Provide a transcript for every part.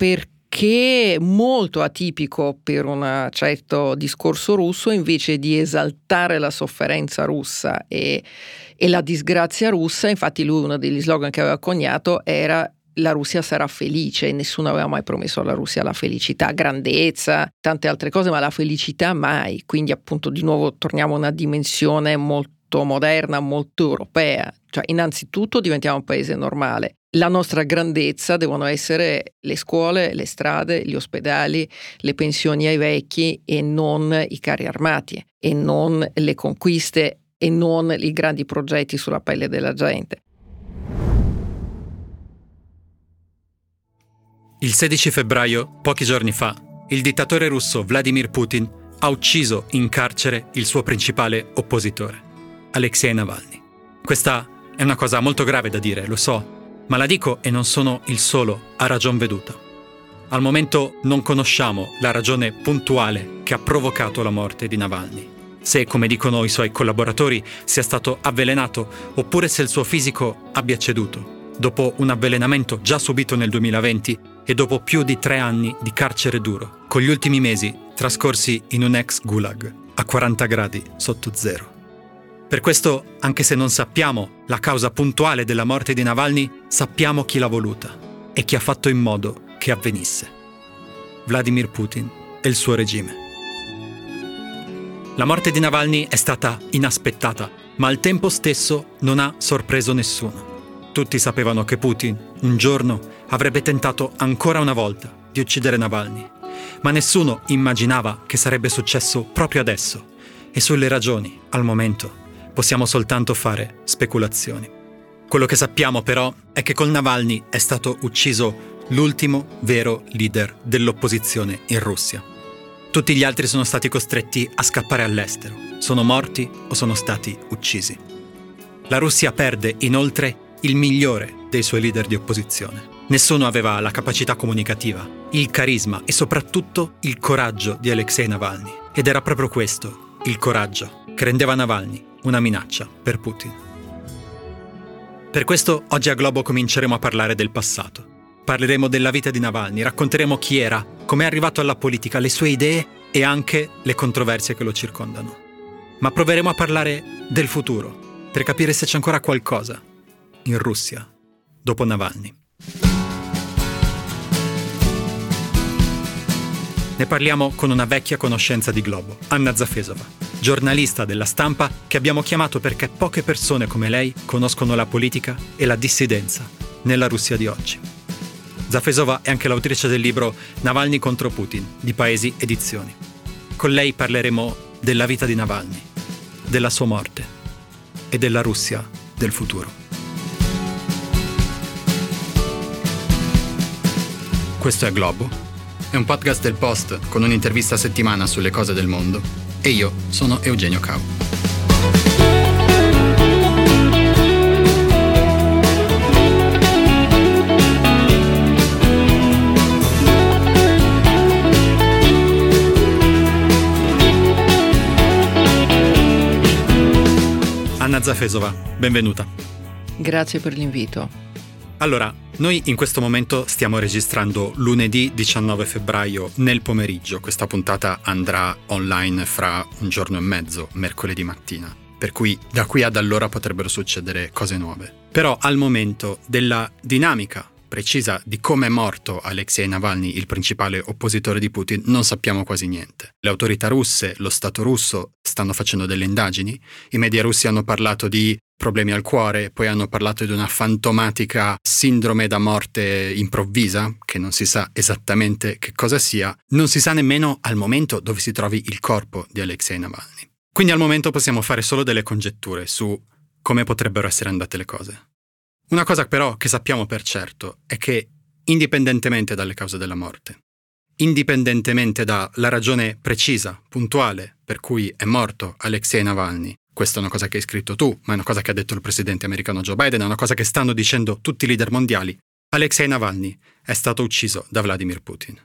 perché molto atipico per un certo discorso russo, invece di esaltare la sofferenza russa e, e la disgrazia russa, infatti lui uno degli slogan che aveva coniato era la Russia sarà felice e nessuno aveva mai promesso alla Russia la felicità, grandezza, tante altre cose, ma la felicità mai. Quindi appunto di nuovo torniamo a una dimensione molto moderna, molto europea. Cioè innanzitutto diventiamo un paese normale. La nostra grandezza devono essere le scuole, le strade, gli ospedali, le pensioni ai vecchi e non i carri armati e non le conquiste e non i grandi progetti sulla pelle della gente. Il 16 febbraio, pochi giorni fa, il dittatore russo Vladimir Putin ha ucciso in carcere il suo principale oppositore, Alexei Navalny. Questa è una cosa molto grave da dire, lo so, ma la dico e non sono il solo a ragion veduta. Al momento non conosciamo la ragione puntuale che ha provocato la morte di Navalny. Se, come dicono i suoi collaboratori, sia stato avvelenato oppure se il suo fisico abbia ceduto dopo un avvelenamento già subito nel 2020 e dopo più di tre anni di carcere duro, con gli ultimi mesi trascorsi in un ex gulag a 40 gradi sotto zero. Per questo, anche se non sappiamo la causa puntuale della morte di Navalny, sappiamo chi l'ha voluta e chi ha fatto in modo che avvenisse. Vladimir Putin e il suo regime. La morte di Navalny è stata inaspettata, ma al tempo stesso non ha sorpreso nessuno. Tutti sapevano che Putin, un giorno, avrebbe tentato ancora una volta di uccidere Navalny, ma nessuno immaginava che sarebbe successo proprio adesso e sulle ragioni, al momento, possiamo soltanto fare speculazioni. Quello che sappiamo però è che con Navalny è stato ucciso l'ultimo vero leader dell'opposizione in Russia. Tutti gli altri sono stati costretti a scappare all'estero, sono morti o sono stati uccisi. La Russia perde inoltre il migliore dei suoi leader di opposizione. Nessuno aveva la capacità comunicativa, il carisma e soprattutto il coraggio di Alexei Navalny. Ed era proprio questo, il coraggio, che rendeva Navalny una minaccia per Putin. Per questo oggi a Globo cominceremo a parlare del passato. Parleremo della vita di Navalny, racconteremo chi era, come è arrivato alla politica, le sue idee e anche le controversie che lo circondano. Ma proveremo a parlare del futuro, per capire se c'è ancora qualcosa in Russia, dopo Navalny. Ne parliamo con una vecchia conoscenza di Globo, Anna Zafesova, giornalista della stampa che abbiamo chiamato perché poche persone come lei conoscono la politica e la dissidenza nella Russia di oggi. Zafesova è anche l'autrice del libro Navalny contro Putin di Paesi Edizioni. Con lei parleremo della vita di Navalny, della sua morte e della Russia del futuro. Questo è Globo. È un podcast del Post con un'intervista a settimana sulle cose del mondo. E io sono Eugenio Cau. Anna Zafesova, benvenuta. Grazie per l'invito. Allora, noi in questo momento stiamo registrando lunedì 19 febbraio nel pomeriggio. Questa puntata andrà online fra un giorno e mezzo, mercoledì mattina. Per cui da qui ad allora potrebbero succedere cose nuove. Però al momento della dinamica precisa di come è morto Alexei Navalny, il principale oppositore di Putin, non sappiamo quasi niente. Le autorità russe, lo Stato russo stanno facendo delle indagini, i media russi hanno parlato di problemi al cuore, poi hanno parlato di una fantomatica sindrome da morte improvvisa, che non si sa esattamente che cosa sia, non si sa nemmeno al momento dove si trovi il corpo di Alexei Navalny. Quindi al momento possiamo fare solo delle congetture su come potrebbero essere andate le cose. Una cosa però che sappiamo per certo è che, indipendentemente dalle cause della morte, indipendentemente dalla ragione precisa, puntuale, per cui è morto Alexei Navalny, questa è una cosa che hai scritto tu, ma è una cosa che ha detto il presidente americano Joe Biden, è una cosa che stanno dicendo tutti i leader mondiali. Alexei Navalny è stato ucciso da Vladimir Putin.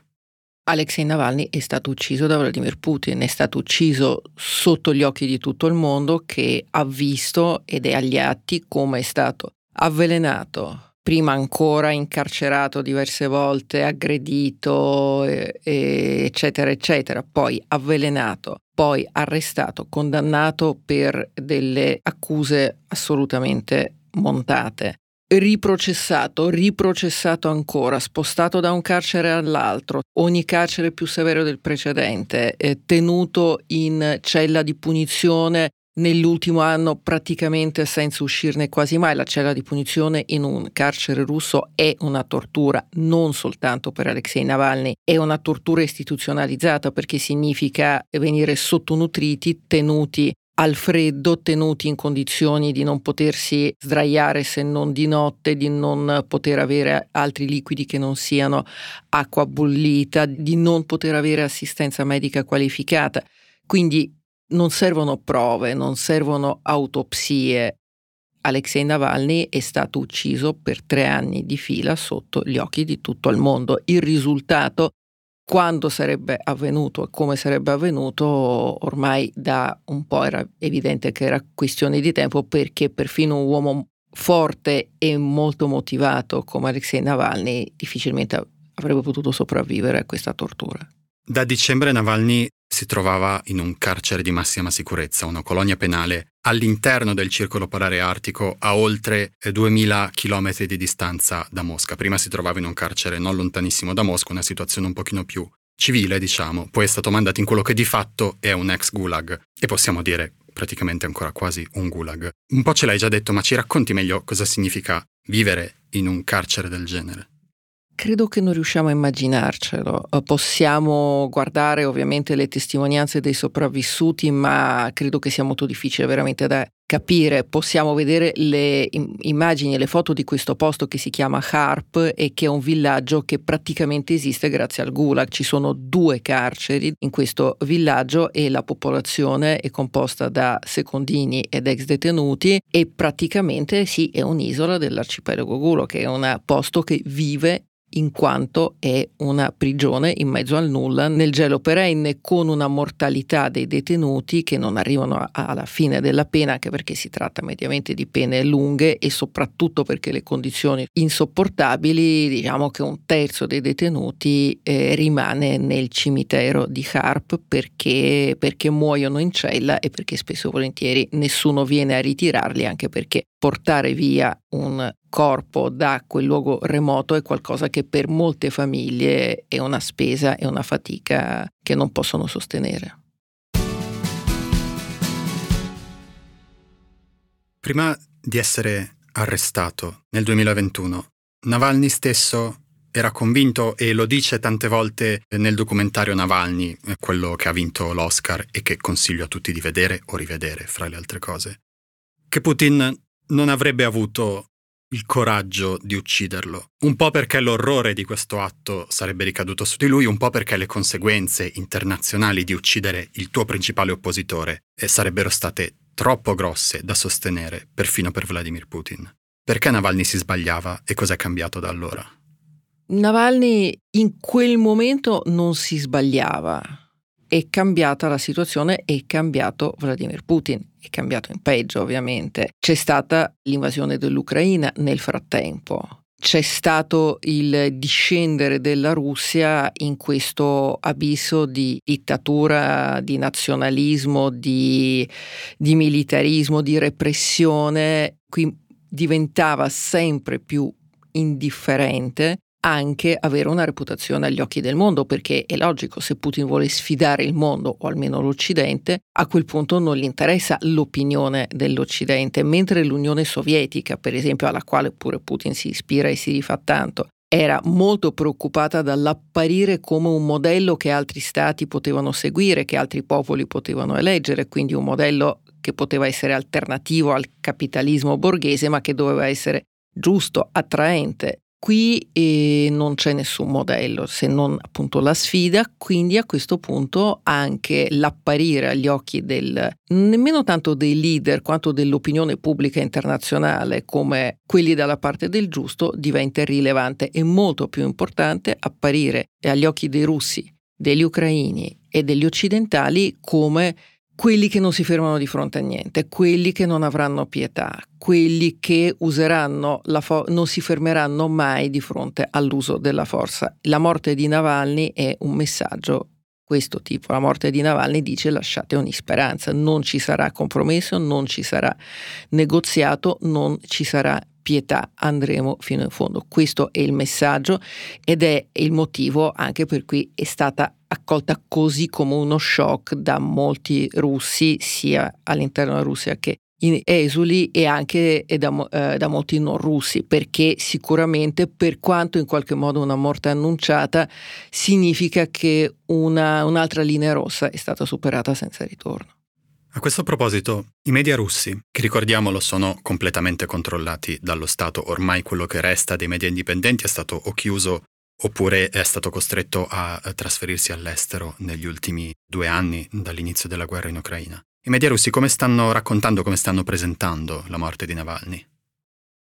Alexei Navalny è stato ucciso da Vladimir Putin, è stato ucciso sotto gli occhi di tutto il mondo che ha visto ed è agli atti come è stato avvelenato, prima ancora incarcerato diverse volte, aggredito, eccetera, eccetera, poi avvelenato, poi arrestato, condannato per delle accuse assolutamente montate. Riprocessato, riprocessato ancora, spostato da un carcere all'altro, ogni carcere più severo del precedente, eh, tenuto in cella di punizione nell'ultimo anno praticamente senza uscirne quasi mai. La cella di punizione in un carcere russo è una tortura non soltanto per Alexei Navalny, è una tortura istituzionalizzata perché significa venire sottonutriti, tenuti al freddo, tenuti in condizioni di non potersi sdraiare se non di notte, di non poter avere altri liquidi che non siano acqua bollita, di non poter avere assistenza medica qualificata. Quindi non servono prove, non servono autopsie. Alexei Navalny è stato ucciso per tre anni di fila sotto gli occhi di tutto il mondo. Il risultato, quando sarebbe avvenuto e come sarebbe avvenuto, ormai da un po' era evidente che era questione di tempo perché perfino un uomo forte e molto motivato come Alexei Navalny difficilmente avrebbe potuto sopravvivere a questa tortura. Da dicembre Navalny si trovava in un carcere di massima sicurezza, una colonia penale all'interno del circolo polare artico a oltre 2000 km di distanza da Mosca. Prima si trovava in un carcere non lontanissimo da Mosca, una situazione un pochino più civile, diciamo. Poi è stato mandato in quello che di fatto è un ex gulag e possiamo dire praticamente ancora quasi un gulag. Un po' ce l'hai già detto, ma ci racconti meglio cosa significa vivere in un carcere del genere? Credo che non riusciamo a immaginarcelo. Eh, possiamo guardare ovviamente le testimonianze dei sopravvissuti, ma credo che sia molto difficile veramente da capire. Possiamo vedere le immagini e le foto di questo posto che si chiama Harp e che è un villaggio che praticamente esiste grazie al Gulag. Ci sono due carceri in questo villaggio e la popolazione è composta da secondini ed ex detenuti e praticamente sì, è un'isola dell'arcipelago Gulag, che è un posto che vive in quanto è una prigione in mezzo al nulla nel gelo perenne con una mortalità dei detenuti che non arrivano alla fine della pena anche perché si tratta mediamente di pene lunghe e soprattutto perché le condizioni insopportabili diciamo che un terzo dei detenuti eh, rimane nel cimitero di Harp perché, perché muoiono in cella e perché spesso e volentieri nessuno viene a ritirarli anche perché portare via un corpo da quel luogo remoto è qualcosa che per molte famiglie è una spesa e una fatica che non possono sostenere. Prima di essere arrestato nel 2021, Navalny stesso era convinto e lo dice tante volte nel documentario Navalny, quello che ha vinto l'Oscar e che consiglio a tutti di vedere o rivedere, fra le altre cose, che Putin non avrebbe avuto il coraggio di ucciderlo. Un po' perché l'orrore di questo atto sarebbe ricaduto su di lui, un po' perché le conseguenze internazionali di uccidere il tuo principale oppositore eh, sarebbero state troppo grosse da sostenere perfino per Vladimir Putin. Perché Navalny si sbagliava e cos'è cambiato da allora? Navalny in quel momento non si sbagliava è cambiata la situazione, è cambiato Vladimir Putin, è cambiato in peggio ovviamente. C'è stata l'invasione dell'Ucraina nel frattempo. C'è stato il discendere della Russia in questo abisso di dittatura, di nazionalismo, di, di militarismo, di repressione. Qui diventava sempre più indifferente anche avere una reputazione agli occhi del mondo, perché è logico, se Putin vuole sfidare il mondo, o almeno l'Occidente, a quel punto non gli interessa l'opinione dell'Occidente, mentre l'Unione Sovietica, per esempio, alla quale pure Putin si ispira e si rifà tanto, era molto preoccupata dall'apparire come un modello che altri stati potevano seguire, che altri popoli potevano eleggere, quindi un modello che poteva essere alternativo al capitalismo borghese, ma che doveva essere giusto, attraente, Qui eh, non c'è nessun modello se non appunto la sfida, quindi a questo punto anche l'apparire agli occhi del nemmeno tanto dei leader quanto dell'opinione pubblica internazionale come quelli dalla parte del giusto diventa irrilevante. E molto più importante apparire agli occhi dei russi, degli ucraini e degli occidentali come quelli che non si fermano di fronte a niente, quelli che non avranno pietà, quelli che useranno la fo- non si fermeranno mai di fronte all'uso della forza. La morte di Navalny è un messaggio questo tipo. La morte di Navalny dice lasciate ogni speranza, non ci sarà compromesso, non ci sarà negoziato, non ci sarà pietà, andremo fino in fondo. Questo è il messaggio ed è il motivo anche per cui è stata accolta così come uno shock da molti russi, sia all'interno della Russia che in esuli e anche da, eh, da, molti non russi, perché sicuramente per quanto in qualche modo una morte annunciata, significa che una, un'altra linea rossa è stata superata senza ritorno. A questo proposito, i media russi, che ricordiamolo sono completamente controllati dallo Stato, ormai quello che resta dei media indipendenti è stato o chiuso oppure è stato costretto a trasferirsi all'estero negli ultimi due anni dall'inizio della guerra in Ucraina. I media russi come stanno raccontando, come stanno presentando la morte di Navalny?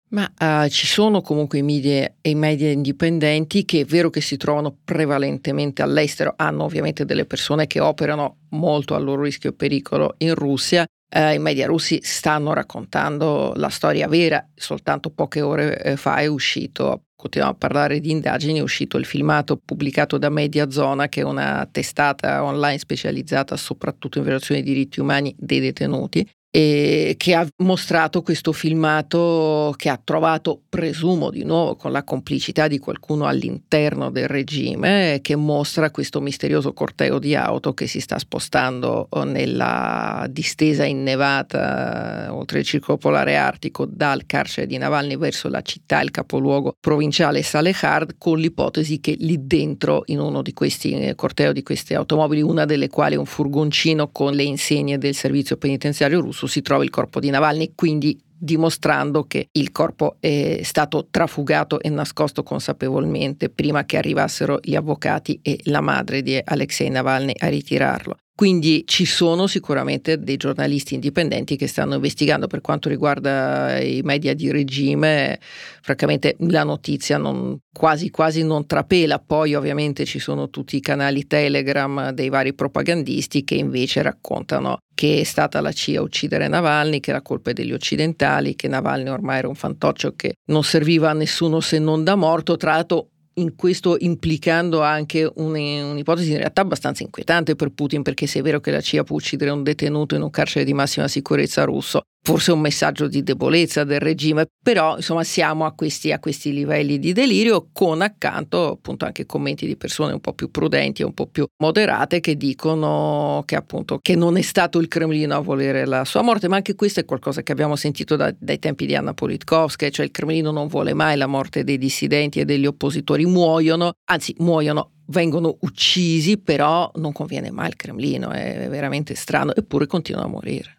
Ma uh, ci sono comunque i media, i media indipendenti che è vero che si trovano prevalentemente all'estero, hanno ovviamente delle persone che operano molto a loro rischio e pericolo in Russia. Uh, I media russi stanno raccontando la storia vera, soltanto poche ore eh, fa è uscito, continuiamo a parlare di indagini, è uscito il filmato pubblicato da Media Zona, che è una testata online specializzata soprattutto in violazione dei diritti umani dei detenuti, e che ha mostrato questo filmato che ha trovato, presumo di nuovo, con la complicità di qualcuno all'interno del regime, che mostra questo misterioso corteo di auto che si sta spostando nella distesa innevata oltre il circolo polare artico dal carcere di Navalny verso la città, il capoluogo provinciale Salehard, con l'ipotesi che lì dentro, in uno di questi eh, corteo di queste automobili, una delle quali è un furgoncino con le insegne del servizio penitenziario russo, si trova il corpo di Navalny, quindi dimostrando che il corpo è stato trafugato e nascosto consapevolmente prima che arrivassero gli avvocati e la madre di Alexei Navalny a ritirarlo. Quindi ci sono sicuramente dei giornalisti indipendenti che stanno investigando per quanto riguarda i media di regime, francamente la notizia non, quasi quasi non trapela, poi ovviamente ci sono tutti i canali Telegram dei vari propagandisti che invece raccontano che è stata la CIA a uccidere Navalny, che era colpa degli occidentali, che Navalny ormai era un fantoccio che non serviva a nessuno se non da morto, tra l'altro in questo implicando anche un'ipotesi in realtà abbastanza inquietante per Putin, perché se è vero che la CIA può uccidere un detenuto in un carcere di massima sicurezza russo, forse un messaggio di debolezza del regime, però insomma siamo a questi, a questi, livelli di delirio con accanto appunto anche commenti di persone un po' più prudenti e un po' più moderate che dicono che appunto che non è stato il Cremlino a volere la sua morte, ma anche questo è qualcosa che abbiamo sentito da, dai tempi di Anna Politkovskaya, cioè il Cremlino non vuole mai la morte dei dissidenti e degli oppositori, muoiono, anzi muoiono vengono uccisi, però non conviene mai il Cremlino, è veramente strano, eppure continuano a morire.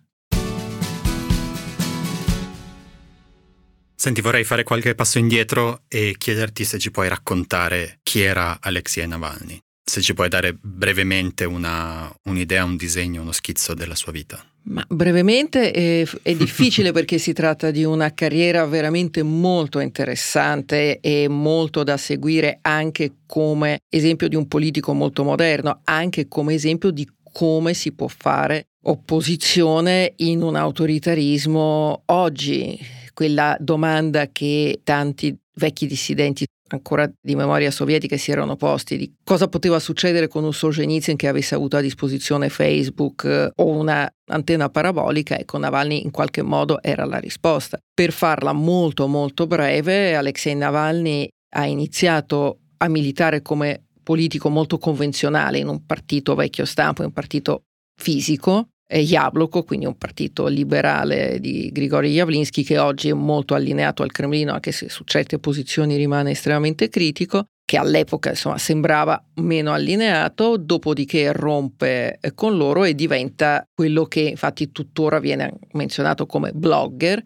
Senti, vorrei fare qualche passo indietro e chiederti se ci puoi raccontare chi era Alexei Navalny. Se ci puoi dare brevemente una, un'idea, un disegno, uno schizzo della sua vita. Ma brevemente è, è difficile perché si tratta di una carriera veramente molto interessante e molto da seguire anche come esempio di un politico molto moderno, anche come esempio di come si può fare opposizione in un autoritarismo oggi quella domanda che tanti vecchi dissidenti ancora di memoria sovietica si erano posti di cosa poteva succedere con un Solzhenitsyn che avesse avuto a disposizione Facebook eh, o una antenna parabolica, ecco Navalny in qualche modo era la risposta. Per farla molto molto breve, Alexei Navalny ha iniziato a militare come politico molto convenzionale in un partito vecchio stampo, in un partito fisico, Jabloko, quindi un partito liberale di Grigori Javlinsky che oggi è molto allineato al Cremlino anche se su certe posizioni rimane estremamente critico che all'epoca insomma, sembrava meno allineato, dopodiché rompe eh, con loro e diventa quello che infatti tuttora viene menzionato come blogger,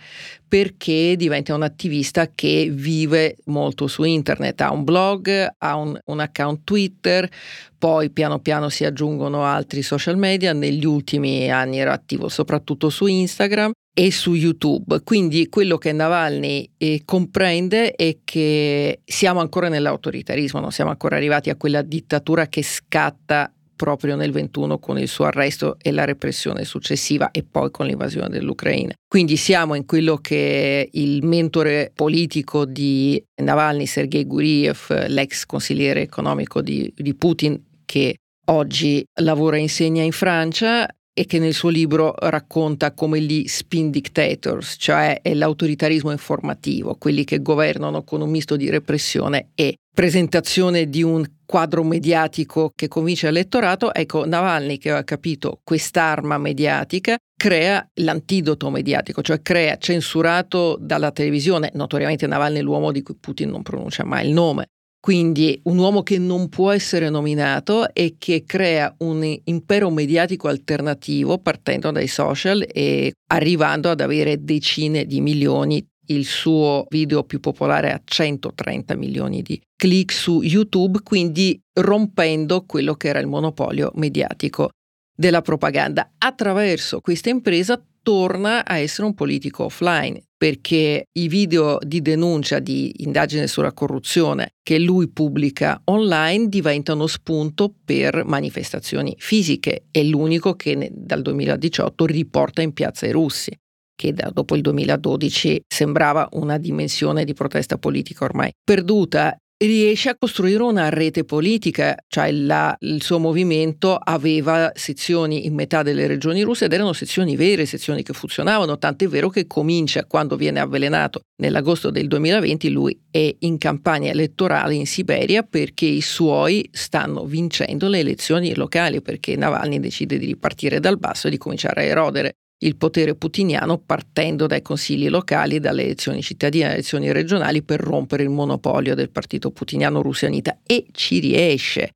perché diventa un attivista che vive molto su internet, ha un blog, ha un, un account Twitter, poi piano piano si aggiungono altri social media, negli ultimi anni era attivo soprattutto su Instagram e su YouTube. Quindi quello che Navalny eh, comprende è che siamo ancora nell'autoritarismo, non siamo ancora arrivati a quella dittatura che scatta proprio nel 21 con il suo arresto e la repressione successiva e poi con l'invasione dell'Ucraina. Quindi siamo in quello che il mentore politico di Navalny, Sergei Guriev, l'ex consigliere economico di, di Putin, che oggi lavora e insegna in Francia, e che nel suo libro racconta come gli spin dictators, cioè l'autoritarismo informativo, quelli che governano con un misto di repressione e presentazione di un quadro mediatico che convince l'elettorato, ecco Navalny che ha capito quest'arma mediatica crea l'antidoto mediatico, cioè crea censurato dalla televisione, notoriamente Navalny è l'uomo di cui Putin non pronuncia mai il nome, quindi un uomo che non può essere nominato e che crea un impero mediatico alternativo partendo dai social e arrivando ad avere decine di milioni. Il suo video più popolare ha 130 milioni di click su YouTube, quindi rompendo quello che era il monopolio mediatico della propaganda. Attraverso questa impresa torna a essere un politico offline perché i video di denuncia di indagine sulla corruzione che lui pubblica online diventano spunto per manifestazioni fisiche. È l'unico che dal 2018 riporta in piazza i russi che dopo il 2012 sembrava una dimensione di protesta politica ormai perduta riesce a costruire una rete politica, cioè la, il suo movimento aveva sezioni in metà delle regioni russe ed erano sezioni vere, sezioni che funzionavano, tant'è vero che comincia quando viene avvelenato nell'agosto del 2020, lui è in campagna elettorale in Siberia perché i suoi stanno vincendo le elezioni locali, perché Navalny decide di ripartire dal basso e di cominciare a erodere il potere putiniano partendo dai consigli locali, dalle elezioni cittadine, dalle elezioni regionali per rompere il monopolio del partito putiniano russianita e ci riesce.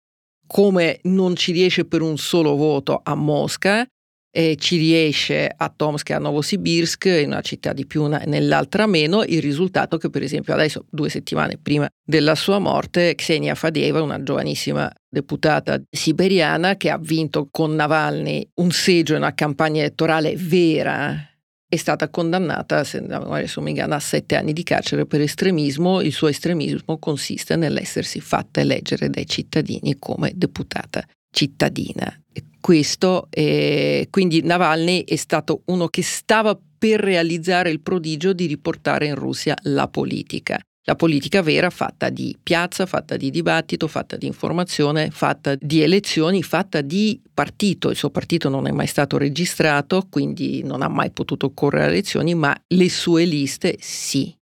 Come non ci riesce per un solo voto a Mosca, e ci riesce a Tomsk e a Novosibirsk, in una città di più, una, nell'altra meno, il risultato che per esempio adesso, due settimane prima della sua morte, Ksenia Fadeva, una giovanissima deputata siberiana che ha vinto con Navalny un seggio in una campagna elettorale vera, è stata condannata, se la memoria a sette anni di carcere per estremismo. Il suo estremismo consiste nell'essersi fatta eleggere dai cittadini come deputata cittadina questo, eh, quindi Navalny è stato uno che stava per realizzare il prodigio di riportare in Russia la politica. La politica vera fatta di piazza, fatta di dibattito, fatta di informazione, fatta di elezioni, fatta di partito. Il suo partito non è mai stato registrato, quindi non ha mai potuto correre alle elezioni, ma le sue liste sì.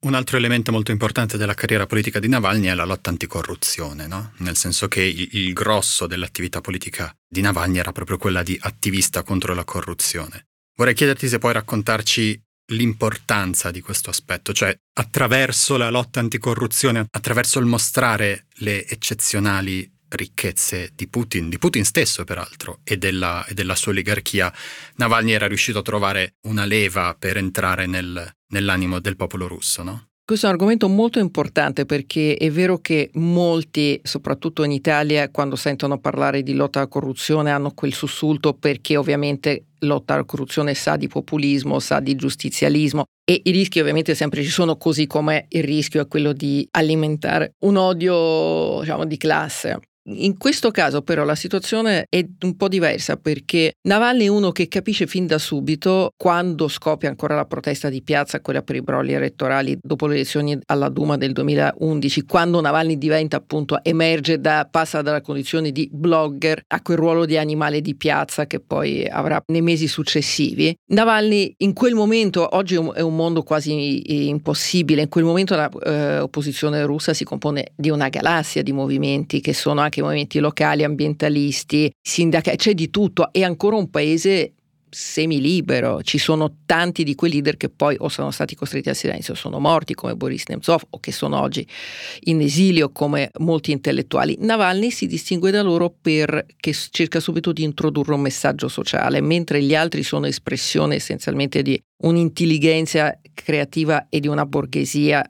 Un altro elemento molto importante della carriera politica di Navalny è la lotta anticorruzione, no? nel senso che il, grosso dell'attività politica di Navalny era proprio quella di attivista contro la corruzione. Vorrei chiederti se puoi raccontarci l'importanza di questo aspetto, cioè attraverso la lotta anticorruzione, attraverso il mostrare le eccezionali ricchezze di Putin, di Putin stesso peraltro, e della, e della sua oligarchia, Navalny era riuscito a trovare una leva per entrare nel, nell'animo del popolo russo, no? Questo è un argomento molto importante perché è vero che molti, soprattutto in Italia, quando sentono parlare di lotta alla corruzione hanno quel sussulto perché ovviamente lotta alla corruzione sa di populismo, sa di giustizialismo e i rischi ovviamente sempre ci sono, così come il rischio è quello di alimentare un odio diciamo, di classe. In questo caso però la situazione è un po' diversa perché Navalny è uno che capisce fin da subito quando scoppia ancora la protesta di piazza, quella per i brogli elettorali dopo le elezioni alla Duma del 2011, quando Navalny diventa appunto, emerge da, passa dalla condizione di blogger a quel ruolo di animale di piazza che poi avrà nei mesi successivi. Navalny in quel momento, oggi è un mondo quasi impossibile, in quel momento l'opposizione eh, russa si compone di una galassia di movimenti che sono anche anche movimenti locali, ambientalisti, sindacati, c'è di tutto. È ancora un paese semilibero. Ci sono tanti di quei leader che poi o sono stati costretti al silenzio, sono morti come Boris Nemtsov o che sono oggi in esilio come molti intellettuali. Navalny si distingue da loro perché cerca subito di introdurre un messaggio sociale, mentre gli altri sono espressione essenzialmente di un'intelligenza creativa e di una borghesia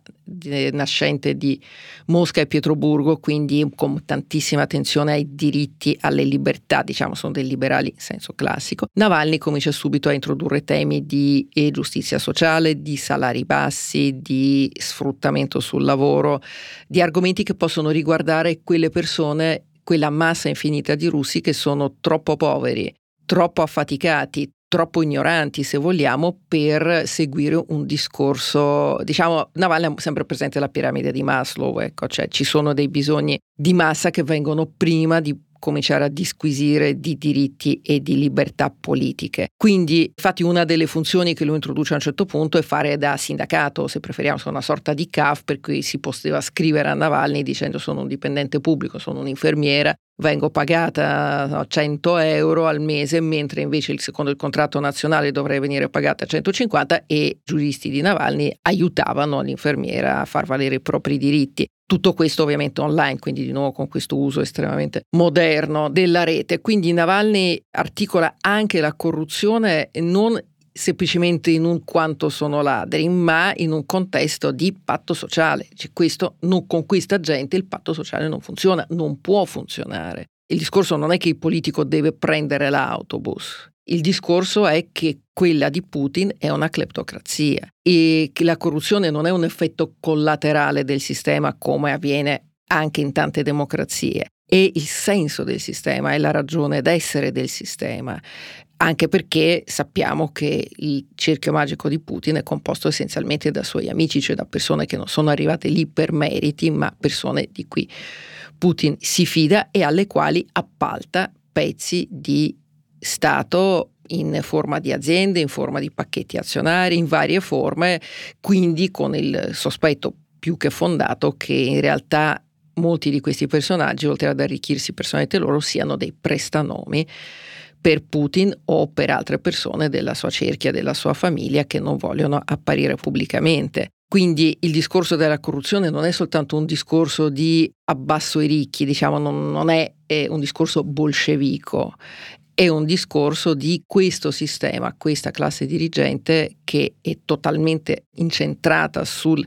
nascente di Mosca e Pietroburgo, quindi con tantissima attenzione ai diritti, alle libertà, diciamo sono dei liberali in senso classico. Navalny comincia subito a introdurre temi di eh, giustizia sociale, di salari bassi, di sfruttamento sul lavoro, di argomenti che possono riguardare quelle persone quella massa infinita di russi che sono troppo poveri, troppo affaticati, troppo ignoranti, se vogliamo, per seguire un discorso, diciamo, Navalny è sempre presente la piramide di Maslow, ecco, cioè ci sono dei bisogni di massa che vengono prima di cominciare a disquisire di diritti e di libertà politiche. Quindi, infatti, una delle funzioni che lui introduce a un certo punto è fare da sindacato, se preferiamo, una sorta di CAF, per cui si poteva scrivere a Navalny dicendo sono un dipendente pubblico, sono un'infermiera, vengo pagata no, 100 euro al mese, mentre invece secondo il contratto nazionale dovrei venire pagata 150 e giuristi di Navalny aiutavano l'infermiera a far valere i propri diritti. Tutto questo ovviamente online, quindi di nuovo con questo uso estremamente moderno della rete. Quindi Navalny articola anche la corruzione non semplicemente in un quanto sono ladri, ma in un contesto di patto sociale. Cioè, questo non, con questa gente il patto sociale non funziona, non può funzionare. Il discorso non è che il politico deve prendere l'autobus, il discorso è che quella di Putin è una cleptocrazia e che la corruzione non è un effetto collaterale del sistema come avviene anche in tante democrazie. È il senso del sistema, è la ragione d'essere del sistema, anche perché sappiamo che il cerchio magico di Putin è composto essenzialmente da suoi amici, cioè da persone che non sono arrivate lì per meriti, ma persone di cui Putin si fida e alle quali appalta pezzi di Stato in forma di aziende, in forma di pacchetti azionari, in varie forme, quindi con il sospetto più che fondato che in realtà molti di questi personaggi, oltre ad arricchirsi personalmente loro, siano dei prestanomi per Putin o per altre persone della sua cerchia, della sua famiglia che non vogliono apparire pubblicamente. Quindi il discorso della corruzione non è soltanto un discorso di abbasso i ricchi, diciamo, non, non è, è un discorso bolscevico, è un discorso di questo sistema, questa classe dirigente che è totalmente incentrata sul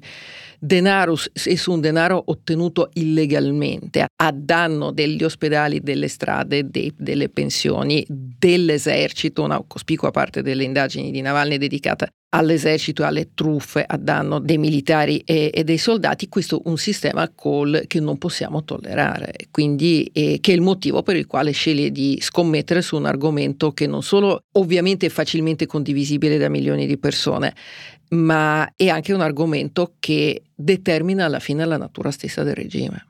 denaro e su un denaro ottenuto illegalmente a danno degli ospedali, delle strade, dei, delle pensioni, dell'esercito, una cospicua parte delle indagini di Navalny dedicata all'esercito alle truffe a danno dei militari e, e dei soldati, questo è un sistema call che non possiamo tollerare, quindi eh, che è il motivo per il quale sceglie di scommettere su un argomento che non solo ovviamente è facilmente condivisibile da milioni di persone, ma è anche un argomento che determina alla fine la natura stessa del regime.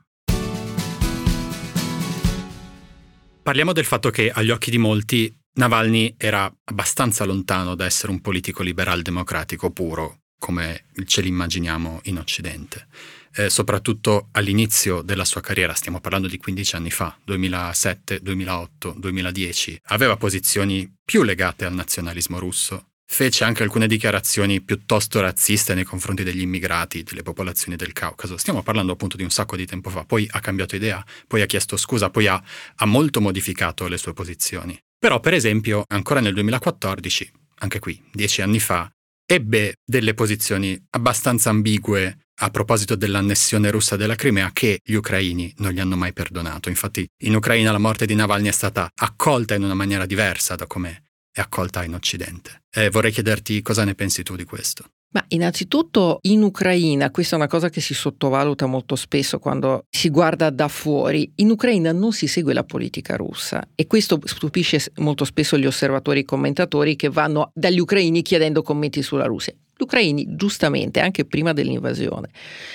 Parliamo del fatto che agli occhi di molti Navalny era abbastanza lontano da essere un politico liberal democratico puro, come ce l'immaginiamo in Occidente. Eh, soprattutto all'inizio della sua carriera, stiamo parlando di 15 anni fa, 2007, 2008, 2010, aveva posizioni più legate al nazionalismo russo, fece anche alcune dichiarazioni piuttosto razziste nei confronti degli immigrati, delle popolazioni del Caucaso. Stiamo parlando appunto di un sacco di tempo fa, poi ha cambiato idea, poi ha chiesto scusa, poi ha, ha molto modificato le sue posizioni. Però, per esempio, ancora nel 2014, anche qui, dieci anni fa, ebbe delle posizioni abbastanza ambigue a proposito dell'annessione russa della Crimea che gli ucraini non gli hanno mai perdonato. Infatti in Ucraina la morte di Navalny è stata accolta in una maniera diversa da come è accolta in Occidente. E vorrei chiederti cosa ne pensi tu di questo. Ma innanzitutto in Ucraina, questa è una cosa che si sottovaluta molto spesso quando si guarda da fuori, in Ucraina non si segue la politica russa e questo stupisce molto spesso gli osservatori e commentatori che vanno dagli ucraini chiedendo commenti sulla Russia. Gli ucraini, giustamente, anche prima dell'invasione,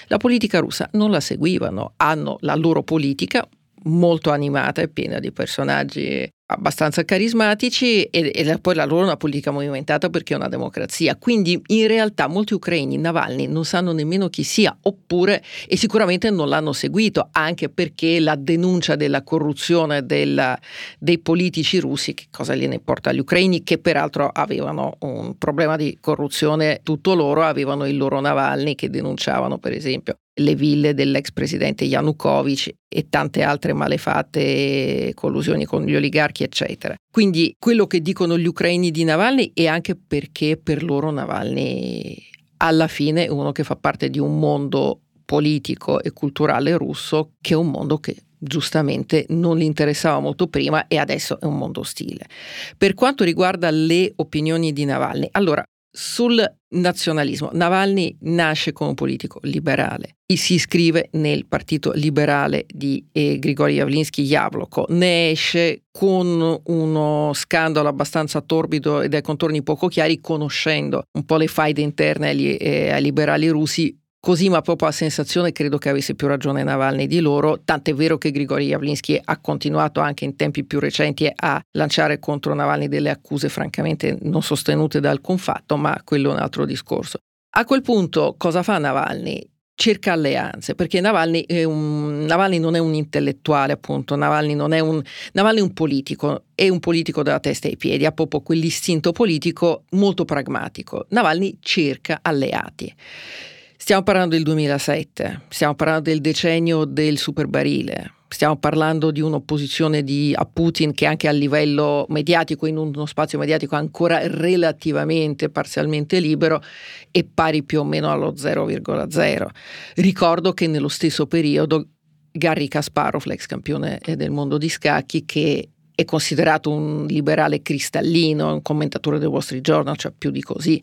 la politica russa non la seguivano, hanno la loro politica molto animata e piena di personaggi abbastanza carismatici e, e, poi la loro è una politica movimentata perché è una democrazia. Quindi in realtà molti ucraini Navalny non sanno nemmeno chi sia, oppure e sicuramente non l'hanno seguito, anche perché la denuncia della corruzione della, dei politici russi, che cosa gliene importa agli ucraini, che peraltro avevano un problema di corruzione tutto loro, avevano il loro Navalny che denunciavano per esempio le ville dell'ex presidente Yanukovych e tante altre malefatte, collusioni con gli oligarchi, eccetera. Quindi quello che dicono gli ucraini di Navalny è anche perché per loro Navalny alla fine è uno che fa parte di un mondo politico e culturale russo che è un mondo che giustamente non gli interessava molto prima e adesso è un mondo ostile. Per quanto riguarda le opinioni di Navalny, allora sul nazionalismo, Navalny nasce come politico liberale e si iscrive nel partito liberale di eh, Grigori Javlinsky Javloko, ne esce con uno scandalo abbastanza torbido e dai contorni poco chiari, conoscendo un po' le faide interne agli, eh, ai liberali russi, Così, ma proprio a sensazione credo che avesse più ragione Navalny di loro, tant'è vero che Grigori Javlinsky ha continuato anche in tempi più recenti a lanciare contro Navalny delle accuse francamente non sostenute da alcun fatto, ma quello è un altro discorso. A quel punto cosa fa Navalny? cerca alleanze, perché Navalny, un, Navalny, non è un intellettuale, appunto, Navalny è un, Navalny è un politico, è un politico dalla testa ai piedi, ha proprio quell'istinto politico molto pragmatico. Navalny cerca alleati. Stiamo parlando del 2007, stiamo parlando del decennio del superbarile, stiamo parlando di un'opposizione di, a Putin che anche a livello mediatico, in uno spazio mediatico ancora relativamente parzialmente libero, è pari più o meno allo 0,0. Ricordo che nello stesso periodo Garry Kasparov, l'ex campione del mondo di scacchi, che è considerato un liberale cristallino, un commentatore del Wall Street Journal, cioè più di così,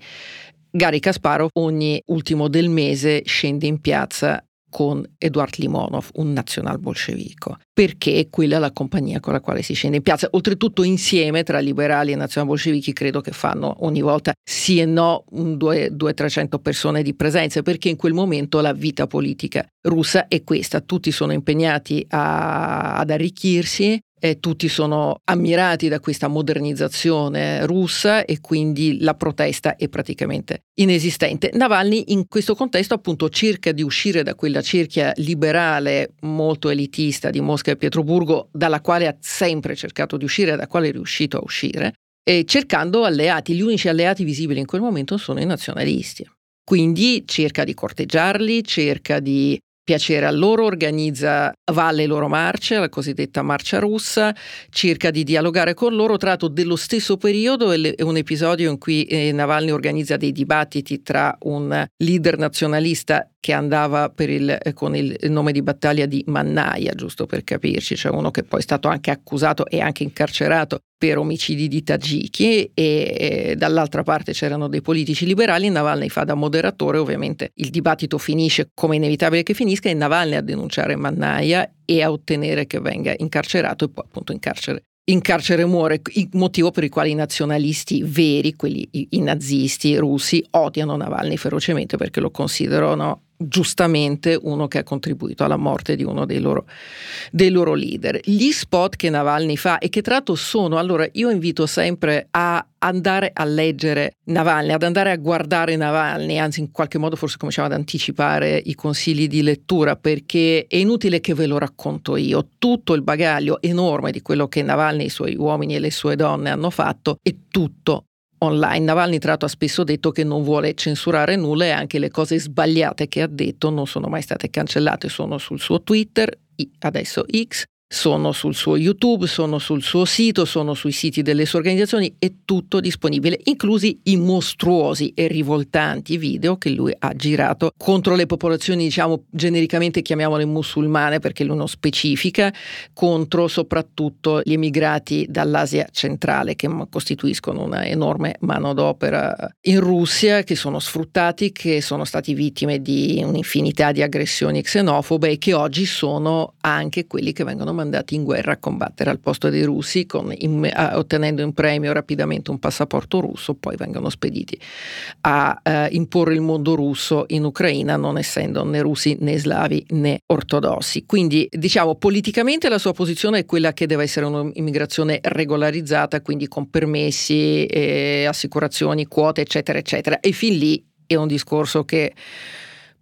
Gary Kasparov ogni ultimo del mese scende in piazza con Eduard Limonov, un nazional bolscevico, perché quella è la compagnia con la quale si scende in piazza. Oltretutto insieme tra liberali e nazional bolscevichi credo che fanno ogni volta sì e no 200-300 persone di presenza, perché in quel momento la vita politica russa è questa, tutti sono impegnati a, ad arricchirsi, eh, tutti sono ammirati da questa modernizzazione russa e quindi la protesta è praticamente inesistente. Navalny in questo contesto appunto cerca di uscire da quella cerchia liberale molto elitista di Mosca e Pietroburgo dalla quale ha sempre cercato di uscire, da quale è riuscito a uscire, e cercando alleati. Gli unici alleati visibili in quel momento sono i nazionalisti. Quindi cerca di corteggiarli, cerca di piacere a loro, organizza, va alle loro marce, la cosiddetta marcia russa, cerca di dialogare con loro, tratto dello stesso periodo è un episodio in cui eh, Navalny organizza dei dibattiti tra un leader nazionalista che andava il, eh, con il nome di battaglia di Mannaia, giusto per capirci, cioè uno che poi è stato anche accusato e anche incarcerato per omicidi di tagiki e, e dall'altra parte c'erano dei politici liberali, Navalny fa da moderatore, ovviamente il dibattito finisce come inevitabile che finisca e Navalny a denunciare Mannaia e a ottenere che venga incarcerato e poi appunto in carcere in carcere muore, il motivo per il quale i nazionalisti veri, quelli i, nazisti russi, odiano Navalny ferocemente perché lo considerano giustamente uno che ha contribuito alla morte di uno dei loro, dei loro leader. Gli spot che Navalny fa e che tra l'altro sono, allora io invito sempre a andare a leggere Navalny, ad andare a guardare Navalny, anzi in qualche modo forse cominciamo ad anticipare i consigli di lettura perché è inutile che ve lo racconto io, tutto il bagaglio enorme di quello che Navalny, i suoi uomini e le sue donne hanno fatto è tutto online. Navalny tra l'altro ha spesso detto che non vuole censurare nulla e anche le cose sbagliate che ha detto non sono mai state cancellate, sono sul suo Twitter, adesso X, sono sul suo YouTube, sono sul suo sito, sono sui siti delle sue organizzazioni, è tutto disponibile, inclusi i mostruosi e rivoltanti video che lui ha girato contro le popolazioni, diciamo genericamente chiamiamole musulmane perché lui non specifica, contro soprattutto gli emigrati dall'Asia centrale che costituiscono una enorme manodopera in Russia, che sono sfruttati, che sono stati vittime di un'infinità di aggressioni xenofobe e che oggi sono anche quelli che vengono mandati in guerra a combattere al posto dei russi, con, in, a, ottenendo in premio rapidamente un passaporto russo, poi vengono spediti a eh, imporre il mondo russo in Ucraina, non essendo né russi né slavi né ortodossi. Quindi diciamo politicamente la sua posizione è quella che deve essere un'immigrazione regolarizzata, quindi con permessi, eh, assicurazioni, quote, eccetera, eccetera. E fin lì è un discorso che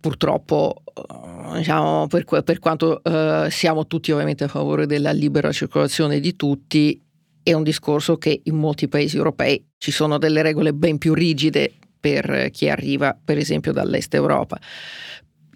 purtroppo eh, diciamo, per, per, quanto uh, siamo tutti ovviamente a favore della libera circolazione di tutti, è un discorso che in molti paesi europei ci sono delle regole ben più rigide per chi arriva per esempio dall'est Europa.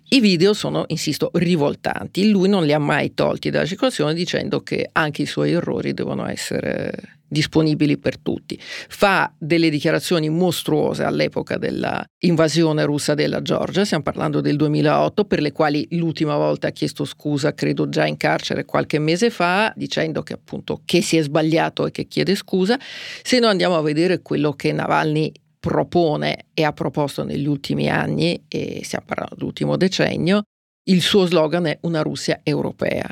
I video sono, insisto, rivoltanti. Lui non li ha mai tolti dalla circolazione dicendo che anche i suoi errori devono essere disponibili per tutti. Fa delle dichiarazioni mostruose all'epoca dell'invasione russa della Georgia, stiamo parlando del 2008, per le quali l'ultima volta ha chiesto scusa, credo già in carcere qualche mese fa, dicendo che appunto che si è sbagliato e che chiede scusa. Se noi andiamo a vedere quello che Navalny propone e ha proposto negli ultimi anni, e stiamo parlando dell'ultimo decennio, il suo slogan è una Russia europea.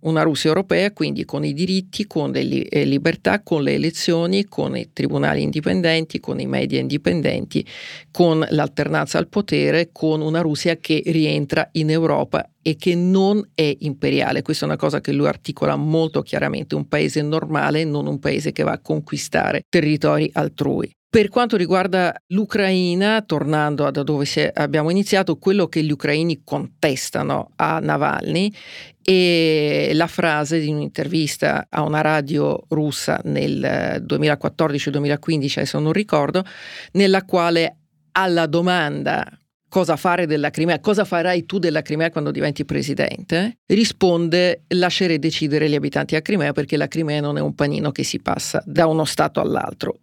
Una Russia europea quindi con i diritti, con le eh, libertà, con le elezioni, con i tribunali indipendenti, con i media indipendenti, con l'alternanza al potere, con una Russia che rientra in Europa e che non è imperiale. Questa è una cosa che lui articola molto chiaramente, un paese normale, non un paese che va a conquistare territori altrui. Per quanto riguarda l'Ucraina, tornando da dove abbiamo iniziato, quello che gli ucraini contestano a Navalny è la frase di un'intervista a una radio russa nel 2014-2015, adesso non ricordo, nella quale alla domanda cosa fare della Crimea, cosa farai tu della Crimea quando diventi presidente, risponde lascerei decidere gli abitanti a Crimea perché la Crimea non è un panino che si passa da uno stato all'altro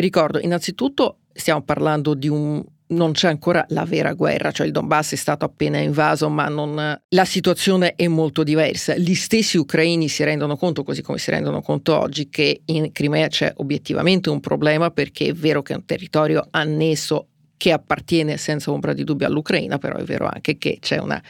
ricordo, innanzitutto stiamo parlando di un non c'è ancora la vera guerra, cioè il Donbass è stato appena invaso, ma non, la situazione è molto diversa. Gli stessi ucraini si rendono conto, così come si rendono conto oggi, che in Crimea c'è obiettivamente un problema perché è vero che è un territorio annesso che appartiene senza ombra di dubbio all'Ucraina, però è vero anche che c'è una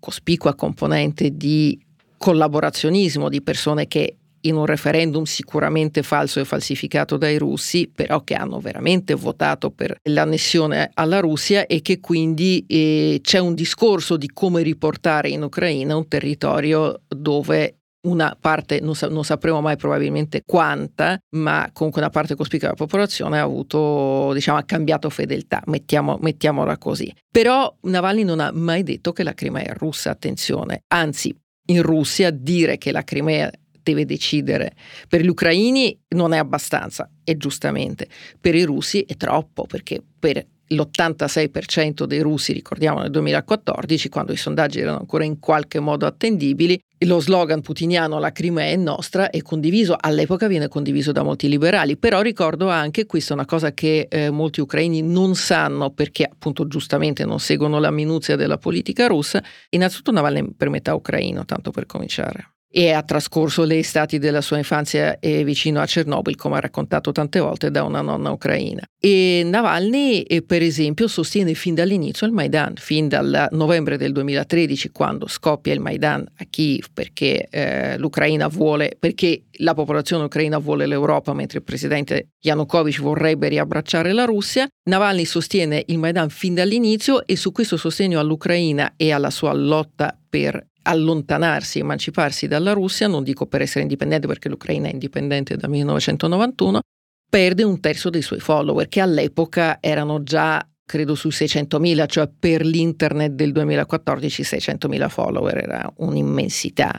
cospicua componente di collaborazionismo di persone che in un referendum sicuramente falso e falsificato dai russi, però che hanno veramente votato per l'annessione alla Russia e che quindi eh, c'è un discorso di come riportare in Ucraina un territorio dove una parte, non, sa- non, sapremo mai probabilmente quanta, ma comunque una parte cospicua della popolazione ha avuto, diciamo, ha cambiato fedeltà, mettiamo, mettiamola così. Però Navalny non ha mai detto che la Crimea è russa, attenzione, anzi in Russia dire che la Crimea deve decidere. Per gli ucraini non è abbastanza, e giustamente. Per i russi è troppo, perché per l'86% dei russi, ricordiamo nel 2014, quando i sondaggi erano ancora in qualche modo attendibili, lo slogan putiniano la Crimea è nostra è condiviso, all'epoca viene condiviso da molti liberali, però ricordo anche, questa è una cosa che eh, molti ucraini non sanno perché appunto giustamente non seguono la minuzia della politica russa, innanzitutto Navalny per metà ucraino, tanto per cominciare e ha trascorso le estati della sua infanzia vicino a Chernobyl, come ha raccontato tante volte da una nonna ucraina. E Navalny, eh, per esempio, sostiene fin dall'inizio il Maidan, fin dal novembre del 2013, quando scoppia il Maidan a Kiev perché eh, l'Ucraina vuole, perché la popolazione ucraina vuole l'Europa, mentre il presidente Yanukovych vorrebbe riabbracciare la Russia. Navalny sostiene il Maidan fin dall'inizio e su questo sostegno all'Ucraina e alla sua lotta per allontanarsi, emanciparsi dalla Russia, non dico per essere indipendente perché l'Ucraina è indipendente dal 1991, perde un terzo dei suoi follower che all'epoca erano già credo sui 600.000, cioè per l'internet del 2014 600.000 follower era un'immensità.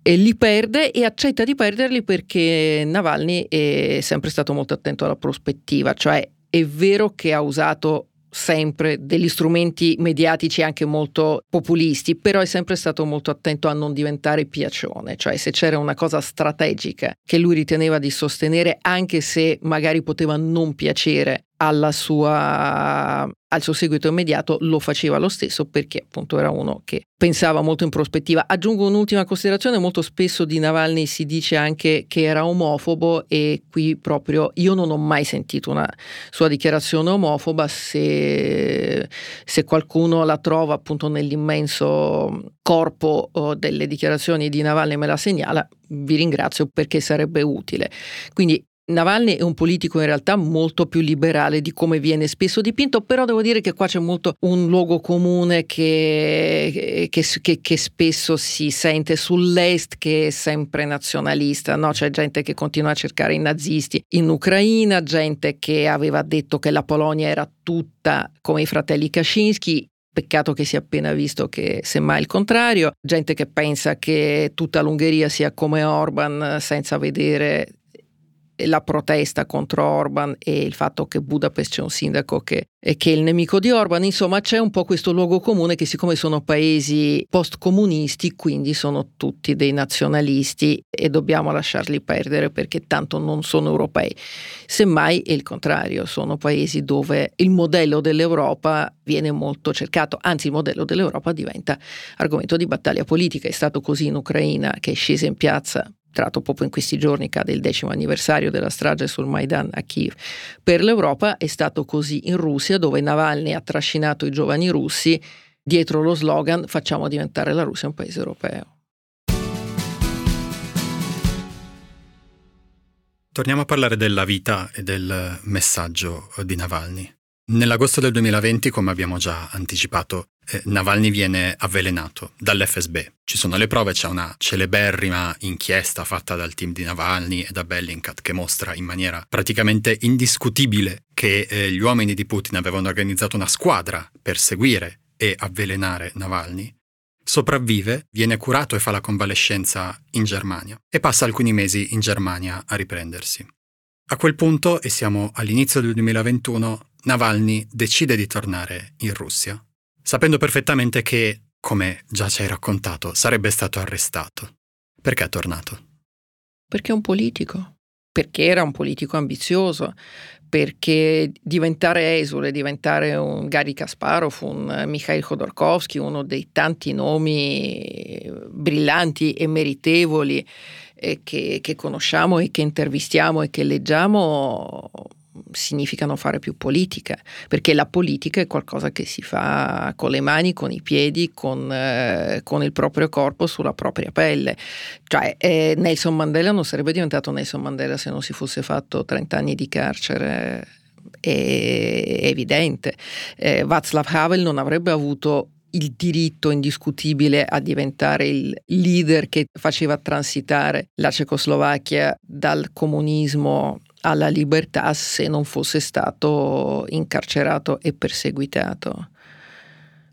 E li perde e accetta di perderli perché Navalny è sempre stato molto attento alla prospettiva, cioè è vero che ha usato sempre degli strumenti mediatici anche molto populisti, però è sempre stato molto attento a non diventare piacione, cioè se c'era una cosa strategica che lui riteneva di sostenere, anche se magari poteva non piacere sua, al suo seguito immediato lo faceva lo stesso perché appunto era uno che pensava molto in prospettiva. Aggiungo un'ultima considerazione, molto spesso di Navalny si dice anche che era omofobo e qui proprio io non ho mai sentito una sua dichiarazione omofoba, se, se qualcuno la trova appunto nell'immenso corpo delle dichiarazioni di Navalny me la segnala, vi ringrazio perché sarebbe utile. Quindi Navalny è un politico in realtà molto più liberale di come viene spesso dipinto, però devo dire che qua c'è molto un luogo comune che, che, che, che spesso si sente sull'est che è sempre nazionalista, no? c'è gente che continua a cercare i nazisti in Ucraina, gente che aveva detto che la Polonia era tutta come i fratelli Kaczynski, Peccato che sia appena visto che semmai il contrario, gente che pensa che tutta l'Ungheria sia come Orban senza vedere la protesta contro Orban e il fatto che Budapest c'è un sindaco che, che, è il nemico di Orban, insomma c'è un po' questo luogo comune che siccome sono paesi post-comunisti, quindi sono tutti dei nazionalisti e dobbiamo lasciarli perdere perché tanto non sono europei. Semmai è il contrario, sono paesi dove il modello dell'Europa viene molto cercato, anzi il modello dell'Europa diventa argomento di battaglia politica, è stato così in Ucraina che è scesa in piazza tra l'altro proprio in questi giorni cade il decimo anniversario della strage sul Maidan a Kiev. Per l'Europa è stato così in Russia, dove Navalny ha trascinato i giovani russi dietro lo slogan facciamo diventare la Russia un paese europeo. Torniamo a parlare della vita e del messaggio di Navalny. Nell'agosto del 2020, come abbiamo già anticipato, Navalny viene avvelenato dall'FSB. Ci sono le prove, c'è una celeberrima inchiesta fatta dal team di Navalny e da Bellingcat che mostra in maniera praticamente indiscutibile che eh, gli uomini di Putin avevano organizzato una squadra per seguire e avvelenare Navalny. Sopravvive, viene curato e fa la convalescenza in Germania e passa alcuni mesi in Germania a riprendersi. A quel punto, e siamo all'inizio del 2021, Navalny decide di tornare in Russia, sapendo perfettamente che, come già ci hai raccontato, sarebbe stato arrestato. Perché è tornato? Perché è un politico, perché era un politico ambizioso, perché diventare esule, diventare un Gary Kasparov, un Mikhail Khodorkovsky, uno dei tanti nomi brillanti e meritevoli eh, che, che conosciamo e che intervistiamo e che leggiamo, significano fare più politica, perché la politica è qualcosa che si fa con le mani, con i piedi, con, eh, con il proprio corpo, sulla propria pelle. Cioè, eh, Nelson Mandela non sarebbe diventato Nelson Mandela se non si fosse fatto 30 anni di carcere, è evidente. Eh, Václav Havel non avrebbe avuto il diritto indiscutibile a diventare il leader che faceva transitare la Cecoslovacchia dal comunismo alla libertà se non fosse stato incarcerato e perseguitato.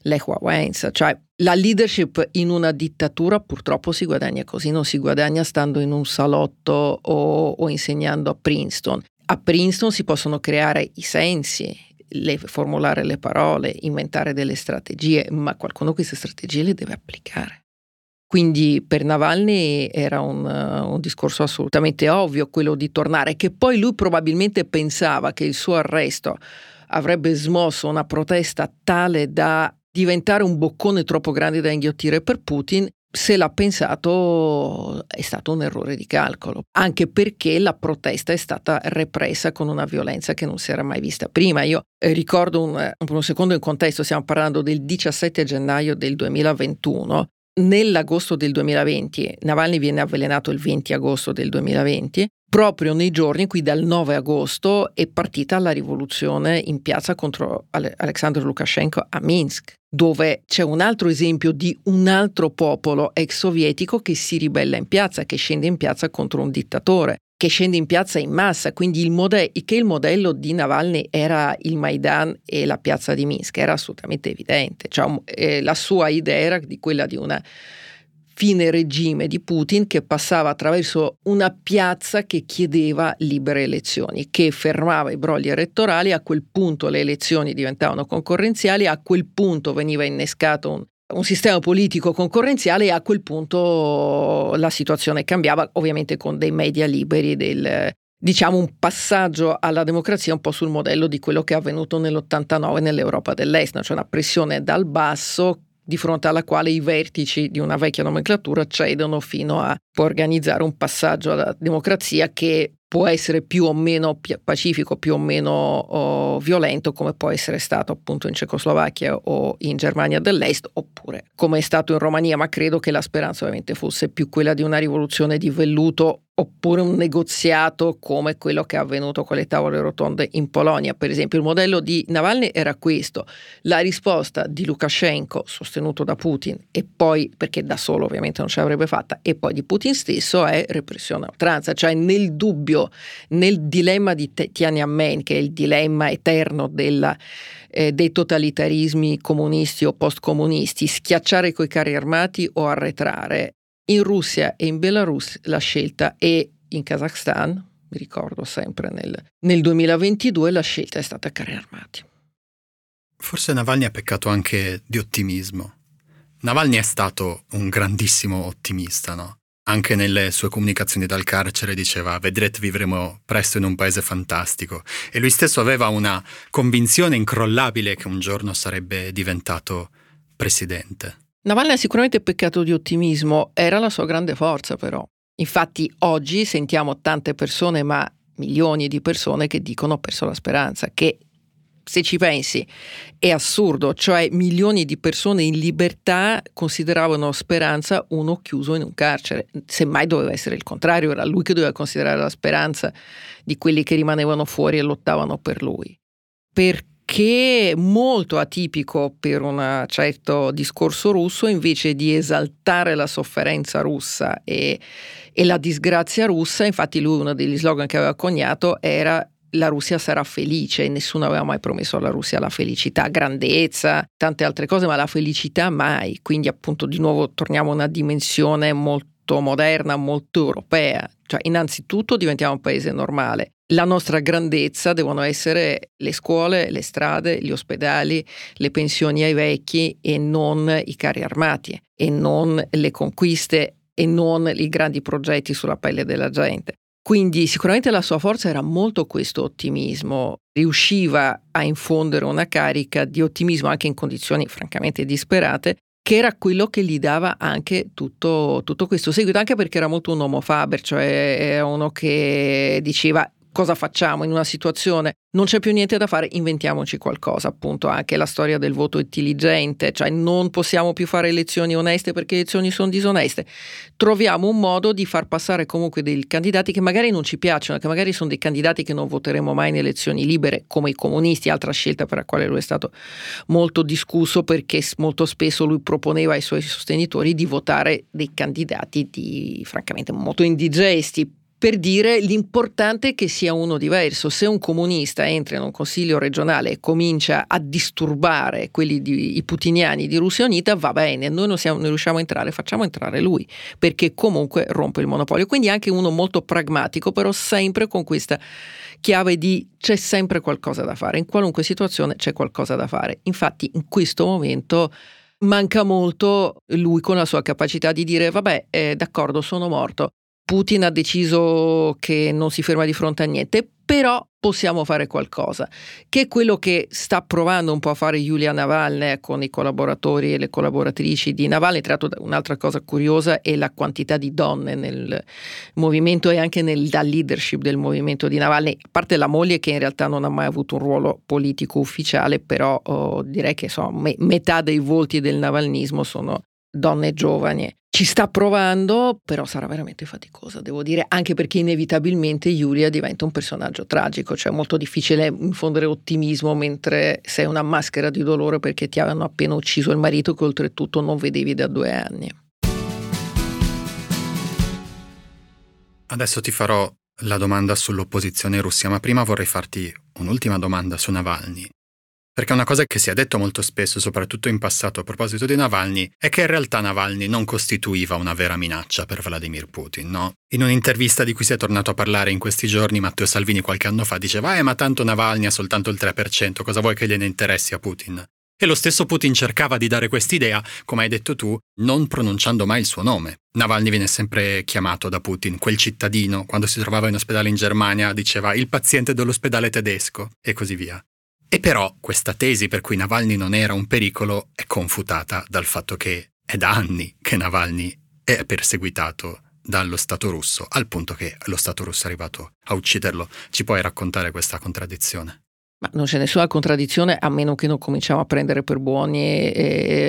Wałęsa, cioè la leadership in una dittatura purtroppo si guadagna così, non si guadagna stando in un salotto o, o insegnando a Princeton. A Princeton si possono creare i sensi, le, formulare le parole, inventare delle strategie, ma qualcuno queste strategie le deve applicare. Quindi per Navalny era un, un, discorso assolutamente ovvio quello di tornare, che poi lui probabilmente pensava che il suo arresto avrebbe smosso una protesta tale da diventare un boccone troppo grande da inghiottire per Putin. Se l'ha pensato è stato un errore di calcolo, anche perché la protesta è stata repressa con una violenza che non si era mai vista prima. Io eh, ricordo un, un secondo in contesto, stiamo parlando del 17 gennaio del 2021, Nell'agosto del 2020, Navalny viene avvelenato il 20 agosto del 2020, proprio nei giorni in cui dal 9 agosto è partita la rivoluzione in piazza contro Alexander Lukashenko a Minsk, dove c'è un altro esempio di un altro popolo ex sovietico che si ribella in piazza, che scende in piazza contro un dittatore che scende in piazza in massa, quindi il modello, che il modello di Navalny era il Maidan e la piazza di Minsk, era assolutamente evidente. Cioè, eh, la sua idea era di quella di una fine regime di Putin che passava attraverso una piazza che chiedeva libere elezioni, che fermava i brogli elettorali, a quel punto le elezioni diventavano concorrenziali, a quel punto veniva innescato un un sistema politico concorrenziale e a quel punto la situazione cambiava, ovviamente con dei media liberi, del, diciamo un passaggio alla democrazia un po' sul modello di quello che è avvenuto nell'89 nell'Europa dell'Est, cioè una pressione dal basso di fronte alla quale i vertici di una vecchia nomenclatura cedono fino a organizzare un passaggio alla democrazia che può essere più o meno pacifico, più o meno oh, violento, come può essere stato appunto in Cecoslovacchia o in Germania dell'Est, oppure come è stato in Romania, ma credo che la speranza ovviamente fosse più quella di una rivoluzione di velluto oppure un negoziato come quello che è avvenuto con le tavole rotonde in Polonia. Per esempio, il modello di Navalny era questo. La risposta di Lukashenko, sostenuto da Putin, e poi, perché da solo ovviamente non ce l'avrebbe fatta, e poi di Putin stesso, è repressione a oltranza. Cioè nel dubbio, nel dilemma di Tiananmen, che è il dilemma eterno della, eh, dei totalitarismi comunisti o post-comunisti, schiacciare coi carri armati o arretrare, in Russia e in Belarus la scelta è in Kazakhstan, mi ricordo sempre nel, nel 2022 la scelta è stata carri armati. Forse Navalny ha peccato anche di ottimismo. Navalny è stato un grandissimo ottimista, no? Anche nelle sue comunicazioni dal carcere diceva vedrete vivremo presto in un paese fantastico e lui stesso aveva una convinzione incrollabile che un giorno sarebbe diventato presidente. Navalny ha sicuramente peccato di ottimismo, era la sua grande forza però. Infatti oggi sentiamo tante persone, ma milioni di persone che dicono ho perso la speranza, che se ci pensi è assurdo, cioè milioni di persone in libertà consideravano speranza uno chiuso in un carcere, semmai doveva essere il contrario, era lui che doveva considerare la speranza di quelli che rimanevano fuori e lottavano per lui. Perché molto atipico per un certo discorso russo, invece di esaltare la sofferenza russa e, e la disgrazia russa, infatti lui uno degli slogan che aveva coniato era la Russia sarà felice, nessuno aveva mai promesso alla Russia la felicità, grandezza, tante altre cose, ma la felicità mai. Quindi appunto di nuovo torniamo a una dimensione molto moderna, molto europea. Cioè innanzitutto diventiamo un paese normale. La nostra grandezza devono essere le scuole, le strade, gli ospedali, le pensioni ai vecchi e non i carri armati e non le conquiste e non i grandi progetti sulla pelle della gente. Quindi sicuramente la sua forza era molto questo ottimismo, riusciva a infondere una carica di ottimismo anche in condizioni francamente disperate, che era quello che gli dava anche tutto, tutto questo seguito, anche perché era molto un uomo faber, cioè uno che diceva cosa facciamo in una situazione? Non c'è più niente da fare, inventiamoci qualcosa, appunto anche la storia del voto intelligente, cioè non possiamo più fare elezioni oneste perché le elezioni sono disoneste. Troviamo un modo di far passare comunque dei candidati che magari non ci piacciono, che magari sono dei candidati che non voteremo mai in elezioni libere, come i comunisti, altra scelta per la quale lui è stato molto discusso perché molto spesso lui proponeva ai suoi sostenitori di votare dei candidati di, francamente molto indigesti per dire l'importante è che sia uno diverso. Se un comunista entra in un consiglio regionale e comincia a disturbare quelli di, i putiniani di Russia Unita, va bene, noi non, siamo, non riusciamo a entrare, facciamo entrare lui, perché comunque rompe il monopolio. Quindi anche uno molto pragmatico, però sempre con questa chiave di c'è sempre qualcosa da fare, in qualunque situazione c'è qualcosa da fare. Infatti in questo momento manca molto lui con la sua capacità di dire vabbè, eh, d'accordo, sono morto, Putin ha deciso che non si ferma di fronte a niente, però possiamo fare qualcosa, che è quello che sta provando un po' a fare Yulia Navalny con i collaboratori e le collaboratrici di Navalny. Tra l'altro un'altra cosa curiosa è la quantità di donne nel movimento e anche nella leadership del movimento di Navalny, a parte la moglie che in realtà non ha mai avuto un ruolo politico ufficiale, però oh, direi che insomma, me- metà dei volti del navalnismo sono donne giovani. Ci sta provando, però sarà veramente faticosa, devo dire, anche perché inevitabilmente Giulia diventa un personaggio tragico, cioè è molto difficile infondere ottimismo mentre sei una maschera di dolore perché ti hanno appena ucciso il marito che oltretutto non vedevi da due anni. Adesso ti farò la domanda sull'opposizione in Russia, ma prima vorrei farti un'ultima domanda su Navalny. Perché una cosa che si è detto molto spesso, soprattutto in passato a proposito di Navalny, è che in realtà Navalny non costituiva una vera minaccia per Vladimir Putin, no? In un'intervista di cui si è tornato a parlare in questi giorni, Matteo Salvini qualche anno fa diceva «Eh, ma tanto Navalny ha soltanto il 3%, cosa vuoi che gliene interessi a Putin?» E lo stesso Putin cercava di dare quest'idea, come hai detto tu, non pronunciando mai il suo nome. Navalny viene sempre chiamato da Putin, quel cittadino, quando si trovava in ospedale in Germania, diceva il paziente dell'ospedale tedesco e così via. E però questa tesi per cui Navalny non era un pericolo è confutata dal fatto che è da anni che Navalny è perseguitato dallo Stato russo, al punto che lo Stato russo è arrivato a ucciderlo. Ci puoi raccontare questa contraddizione? Ma non c'è nessuna contraddizione a meno che non cominciamo a prendere per buoni e,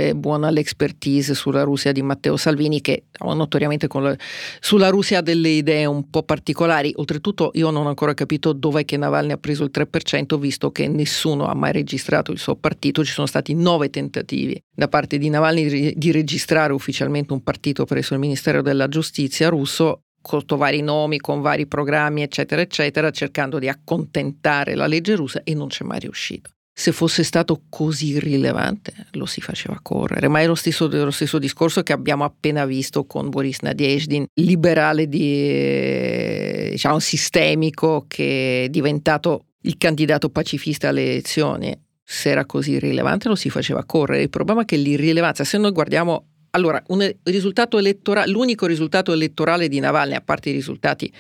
e buona l'expertise sulla Russia di Matteo Salvini che notoriamente la, sulla Russia ha delle idee un po' particolari. Oltretutto io non ho ancora capito dov'è che Navalny ha preso il 3% visto che nessuno ha mai registrato il suo partito. Ci sono stati nove tentativi da parte di Navalny di registrare ufficialmente un partito presso il Ministero della Giustizia russo con vari nomi, con vari programmi, eccetera, eccetera, cercando di accontentare la legge russa e non c'è mai riuscito. Se fosse stato così rilevante lo si faceva correre, ma è lo stesso, lo stesso discorso che abbiamo appena visto con Boris Nadezhdin, liberale di, diciamo, sistemico che è diventato il candidato pacifista alle elezioni. Se era così rilevante lo si faceva correre. Il problema è che l'irrilevanza, se noi guardiamo allora, risultato l'unico risultato elettorale di Navalny, a parte i risultati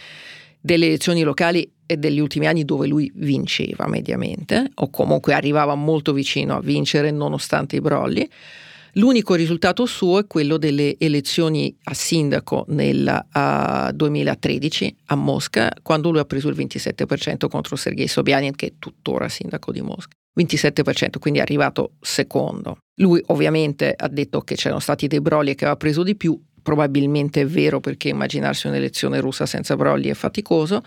delle elezioni locali e degli ultimi anni dove lui vinceva mediamente, o comunque arrivava molto vicino a vincere nonostante i brogli, L'unico risultato suo è quello delle elezioni a sindaco nel uh, 2013 a Mosca, quando lui ha preso il 27% contro Sergei Sobyanin, che è tuttora sindaco di Mosca. 27%, quindi è arrivato secondo. Lui ovviamente ha detto che c'erano stati dei brogli e che aveva preso di più, probabilmente è vero perché immaginarsi un'elezione russa senza brogli è faticoso.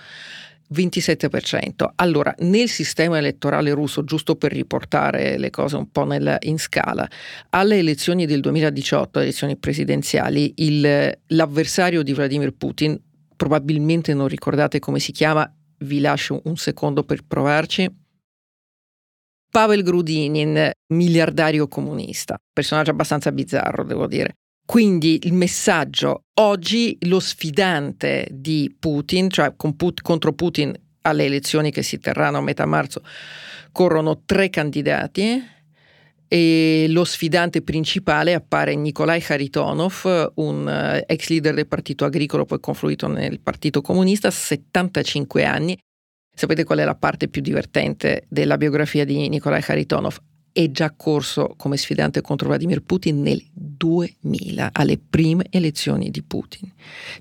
27%. Allora, nel sistema elettorale russo, giusto per riportare le cose un po' nel, in scala, alle elezioni del 2018, elezioni presidenziali, il, l'avversario di Vladimir Putin, probabilmente non ricordate come si chiama, vi lascio un secondo per provarci, Pavel Grudinin, miliardario comunista, personaggio abbastanza bizzarro, devo dire. Quindi il messaggio, oggi lo sfidante di Putin, cioè Put- contro Putin alle elezioni che si terranno a metà marzo, corrono tre candidati e lo sfidante principale appare Nikolai Kharitonov, un uh, ex leader del partito agricolo, poi confluito nel partito comunista, 75 anni, Sapete qual è la parte più divertente della biografia di Nikolai Kharitonov? È già corso come sfidante contro Vladimir Putin nel 2000, alle prime elezioni di Putin.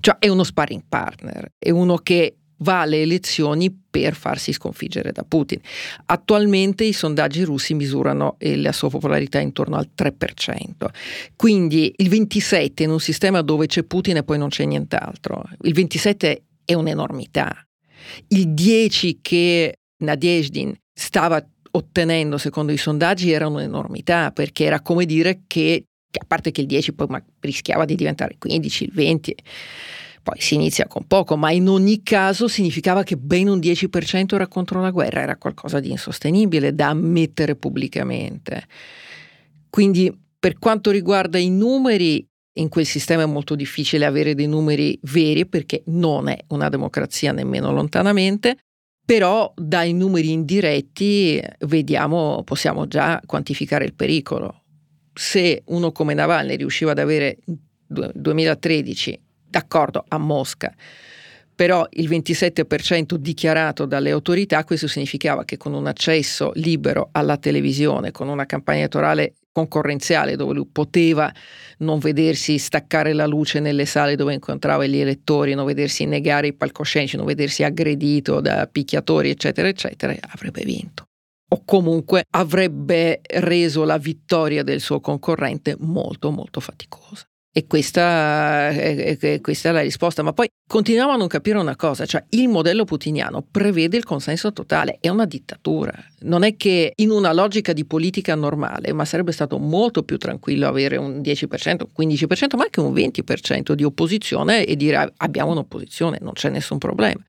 Cioè è uno sparring partner, è uno che va alle elezioni per farsi sconfiggere da Putin. Attualmente i sondaggi russi misurano la sua popolarità intorno al 3%. Quindi il 27 in un sistema dove c'è Putin e poi non c'è nient'altro. Il 27 è un'enormità. Il 10 che Nadezhdin stava ottenendo secondo i sondaggi era un'enormità perché era come dire che, a parte che il 10 poi rischiava di diventare il 15, il 20 poi si inizia con poco, ma in ogni caso significava che ben un 10% era contro la guerra, era qualcosa di insostenibile da ammettere pubblicamente. Quindi per quanto riguarda i numeri, in quel sistema è molto difficile avere dei numeri veri perché non è una democrazia nemmeno lontanamente, però dai numeri indiretti vediamo, possiamo già quantificare il pericolo. Se uno come Navalny riusciva ad avere 2013, d'accordo, a Mosca, però il 27% dichiarato dalle autorità, questo significava che con un accesso libero alla televisione, con una campagna elettorale concorrenziale dove lui poteva non vedersi staccare la luce nelle sale dove incontrava gli elettori, non vedersi negare i palcoscenici, non vedersi aggredito da picchiatori, eccetera, eccetera, avrebbe vinto. O comunque avrebbe reso la vittoria del suo concorrente molto, molto faticosa. E questa, eh, questa, è la risposta. Ma poi continuiamo a non capire una cosa, cioè il modello putiniano prevede il consenso totale, è una dittatura. Non è che in una logica di politica normale, ma sarebbe stato molto più tranquillo avere un 10%, un 15%, ma anche un 20% di opposizione e dire abbiamo un'opposizione, non c'è nessun problema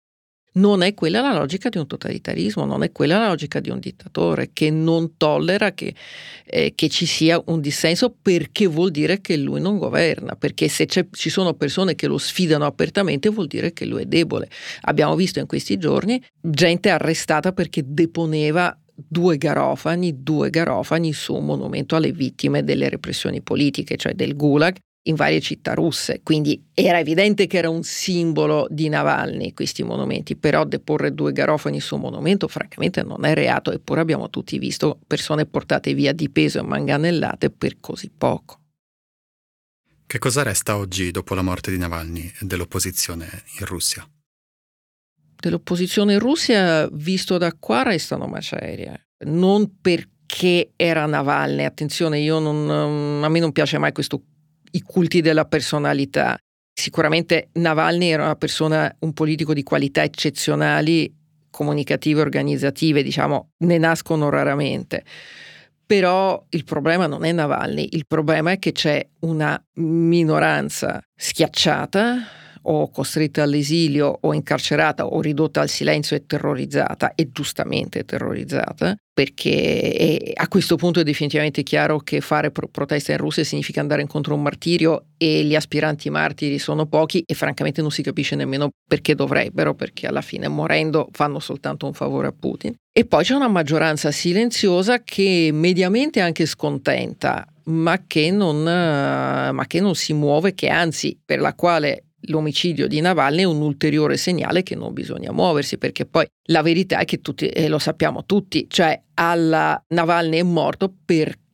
non è quella la logica di un totalitarismo, non è quella la logica di un dittatore che non tollera che, eh, che ci sia un dissenso perché vuol dire che lui non governa, perché se ci sono persone che lo sfidano apertamente vuol dire che lui è debole. Abbiamo visto in questi giorni gente arrestata perché deponeva due garofani, due garofani su un monumento alle vittime delle repressioni politiche, cioè del Gulag, in varie città russe, quindi era evidente che era un simbolo di Navalny questi monumenti, però deporre due garofani su un monumento francamente non è reato, eppure abbiamo tutti visto persone portate via di peso e manganellate per così poco. Che cosa resta oggi dopo la morte di Navalny e dell'opposizione in Russia? Dell'opposizione in Russia, visto da qua, restano macerie. Non perché era Navalny, attenzione, non, a me non piace mai questo i culti della personalità. Sicuramente Navalny era una persona, un politico di qualità eccezionali, comunicative, organizzative, diciamo, ne nascono raramente. Però il problema non è Navalny, il problema è che c'è una minoranza schiacciata o costretta all'esilio o incarcerata o ridotta al silenzio e terrorizzata, e giustamente terrorizzata, perché a questo punto è definitivamente chiaro che fare pro- protesta in Russia significa andare incontro a un martirio e gli aspiranti martiri sono pochi e francamente non si capisce nemmeno perché dovrebbero, perché alla fine morendo fanno soltanto un favore a Putin. E poi c'è una maggioranza silenziosa che mediamente è anche scontenta, ma che non, ma che non si muove, che anzi per la quale l'omicidio di Navalny è un ulteriore segnale che non bisogna muoversi, perché poi la verità è che tutti, e lo sappiamo tutti, cioè alla Navalny è morto perché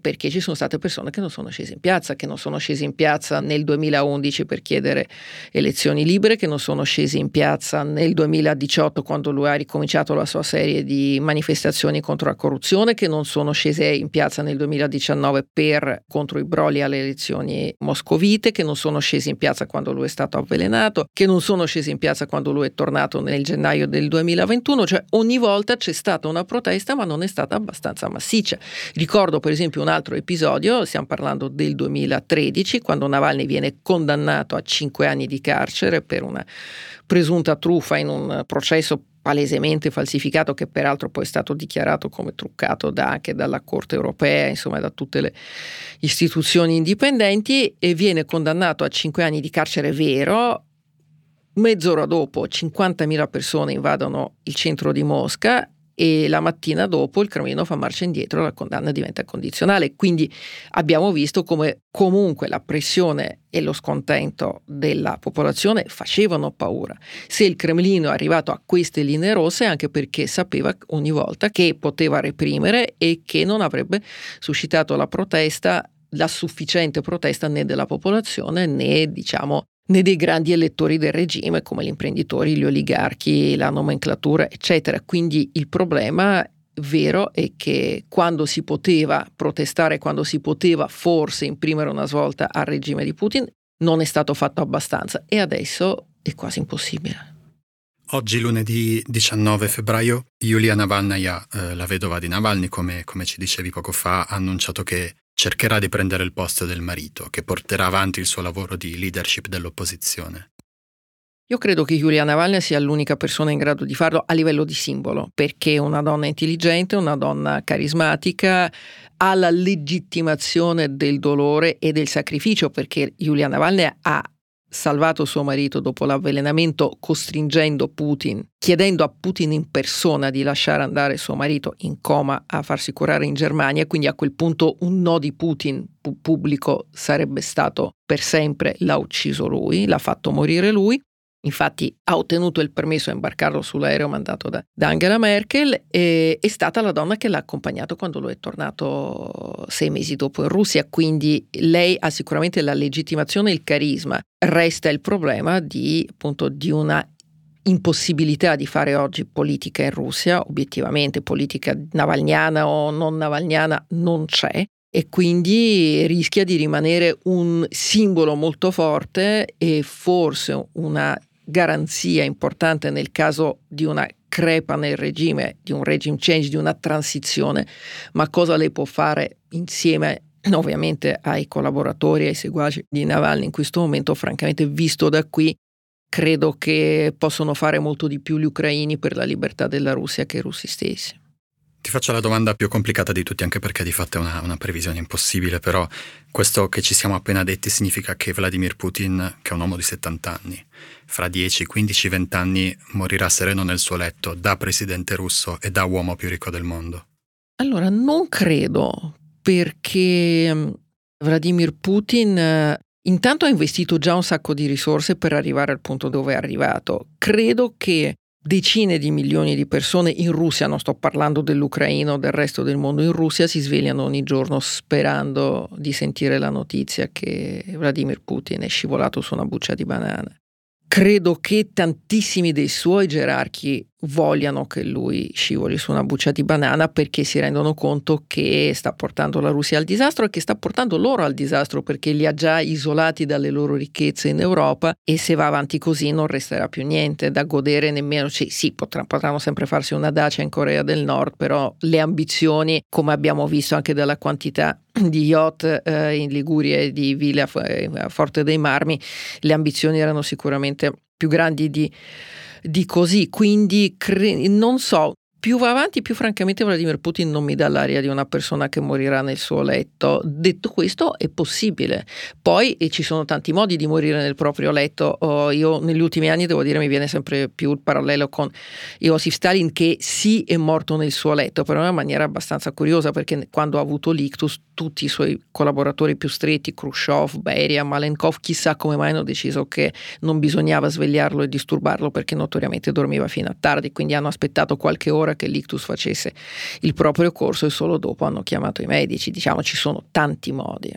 perché, ci sono state persone che non sono scese in piazza, che non sono scese in piazza nel 2011 per chiedere elezioni libere, che non sono scese in piazza nel 2018 quando lui ha ricominciato la sua serie di manifestazioni contro la corruzione, che non sono scese in piazza nel 2019 per, contro i broli alle elezioni moscovite, che non sono scese in piazza quando lui è stato avvelenato, che non sono scese in piazza quando lui è tornato nel gennaio del 2021, cioè ogni volta c'è stata una protesta ma non è stata abbastanza massiccia. Ricordo per esempio un altro episodio, stiamo parlando del 2013, quando Navalny viene condannato a cinque anni di carcere per una presunta truffa in un processo palesemente falsificato che peraltro poi è stato dichiarato come truccato da, anche dalla Corte europea, insomma da tutte le istituzioni indipendenti e viene condannato a cinque anni di carcere vero. Mezz'ora dopo 50.000 persone invadono il centro di Mosca e la mattina dopo il Cremlino fa marcia indietro, la condanna diventa condizionale. Quindi abbiamo visto come comunque la pressione e lo scontento della popolazione facevano paura. Se il Cremlino è arrivato a queste linee rosse è anche perché sapeva ogni volta che poteva reprimere e che non avrebbe suscitato la protesta la sufficiente protesta né della popolazione né diciamo né dei grandi elettori del regime come gli imprenditori, gli oligarchi, la nomenclatura, eccetera. Quindi il problema vero è che quando si poteva protestare, quando si poteva forse imprimere una svolta al regime di Putin, non è stato fatto abbastanza e adesso è quasi impossibile. Oggi, lunedì 19 febbraio, Yulia Navalnaya, eh, la vedova di Navalny, come, come ci dicevi poco fa, ha annunciato che cercherà di prendere il posto del marito, che porterà avanti il suo lavoro di leadership dell'opposizione. Io credo che Giulia Navalny sia l'unica persona in grado di farlo a livello di simbolo, perché è una donna intelligente, una donna carismatica, ha la legittimazione del dolore e del sacrificio, perché Giulia Navalny ha salvato suo marito dopo l'avvelenamento costringendo Putin, chiedendo a Putin in persona di lasciare andare suo marito in coma a farsi curare in Germania, quindi a quel punto un no di Putin pubblico sarebbe stato per sempre l'ha ucciso lui, l'ha fatto morire lui. Infatti ha ottenuto il permesso a imbarcarlo sull'aereo mandato da, da Angela Merkel e è stata la donna che l'ha accompagnato quando lui è tornato sei mesi dopo in Russia, quindi lei ha sicuramente la legittimazione e il carisma. Resta il problema di, appunto, di una impossibilità di fare oggi politica in Russia, obiettivamente politica navalniana o non navalniana non c'è e quindi rischia di rimanere un simbolo molto forte e forse una garanzia importante nel caso di una crepa nel regime, di un regime change, di una transizione, ma cosa lei può fare insieme ovviamente ai collaboratori, ai seguaci di Navalny in questo momento, francamente visto da qui, credo che possono fare molto di più gli ucraini per la libertà della Russia che i russi stessi. Ti faccio la domanda più complicata di tutti, anche perché di fatto è una, una, previsione impossibile, però questo che ci siamo appena detti significa che Vladimir Putin, che è un uomo di 70 anni, fra 10, 15, 20 anni morirà sereno nel suo letto da presidente russo e da uomo più ricco del mondo? Allora, non credo, perché mm, Vladimir Putin eh, intanto ha investito già un sacco di risorse per arrivare al punto dove è arrivato. Credo che decine di milioni di persone in Russia, non sto parlando dell'Ucraina o del resto del mondo, in Russia si svegliano ogni giorno sperando di sentire la notizia che Vladimir Putin è scivolato su una buccia di banana. Credo che tantissimi dei suoi gerarchi vogliano che lui scivoli su una buccia di banana perché si rendono conto che sta portando la Russia al disastro e che sta portando loro al disastro perché li ha già isolati dalle loro ricchezze in Europa e se va avanti così non resterà più niente da godere nemmeno, sì, sì potranno sempre farsi una dacia in Corea del Nord, però le ambizioni, come abbiamo visto anche dalla quantità di yacht eh, in Liguria e di ville a, a Forte dei Marmi, le ambizioni erano sicuramente più grandi di di così, quindi cre- non so, più va avanti, più francamente Vladimir Putin non mi dà l'aria di una persona che morirà nel suo letto. Detto questo, è possibile. Poi ci sono tanti modi di morire nel proprio letto. Oh, io negli ultimi anni, devo dire, mi viene sempre più il parallelo con Iosif Stalin, che sì è morto nel suo letto, però in una maniera abbastanza curiosa, perché quando ha avuto l'ictus, tutti i suoi collaboratori più stretti, Khrushchev, Beria, Malenkov, chissà come mai hanno deciso che non bisognava svegliarlo e disturbarlo perché notoriamente dormiva fino a tardi, quindi hanno aspettato qualche ora che l'ictus facesse il proprio corso e solo dopo hanno chiamato i medici. Diciamo ci sono tanti modi.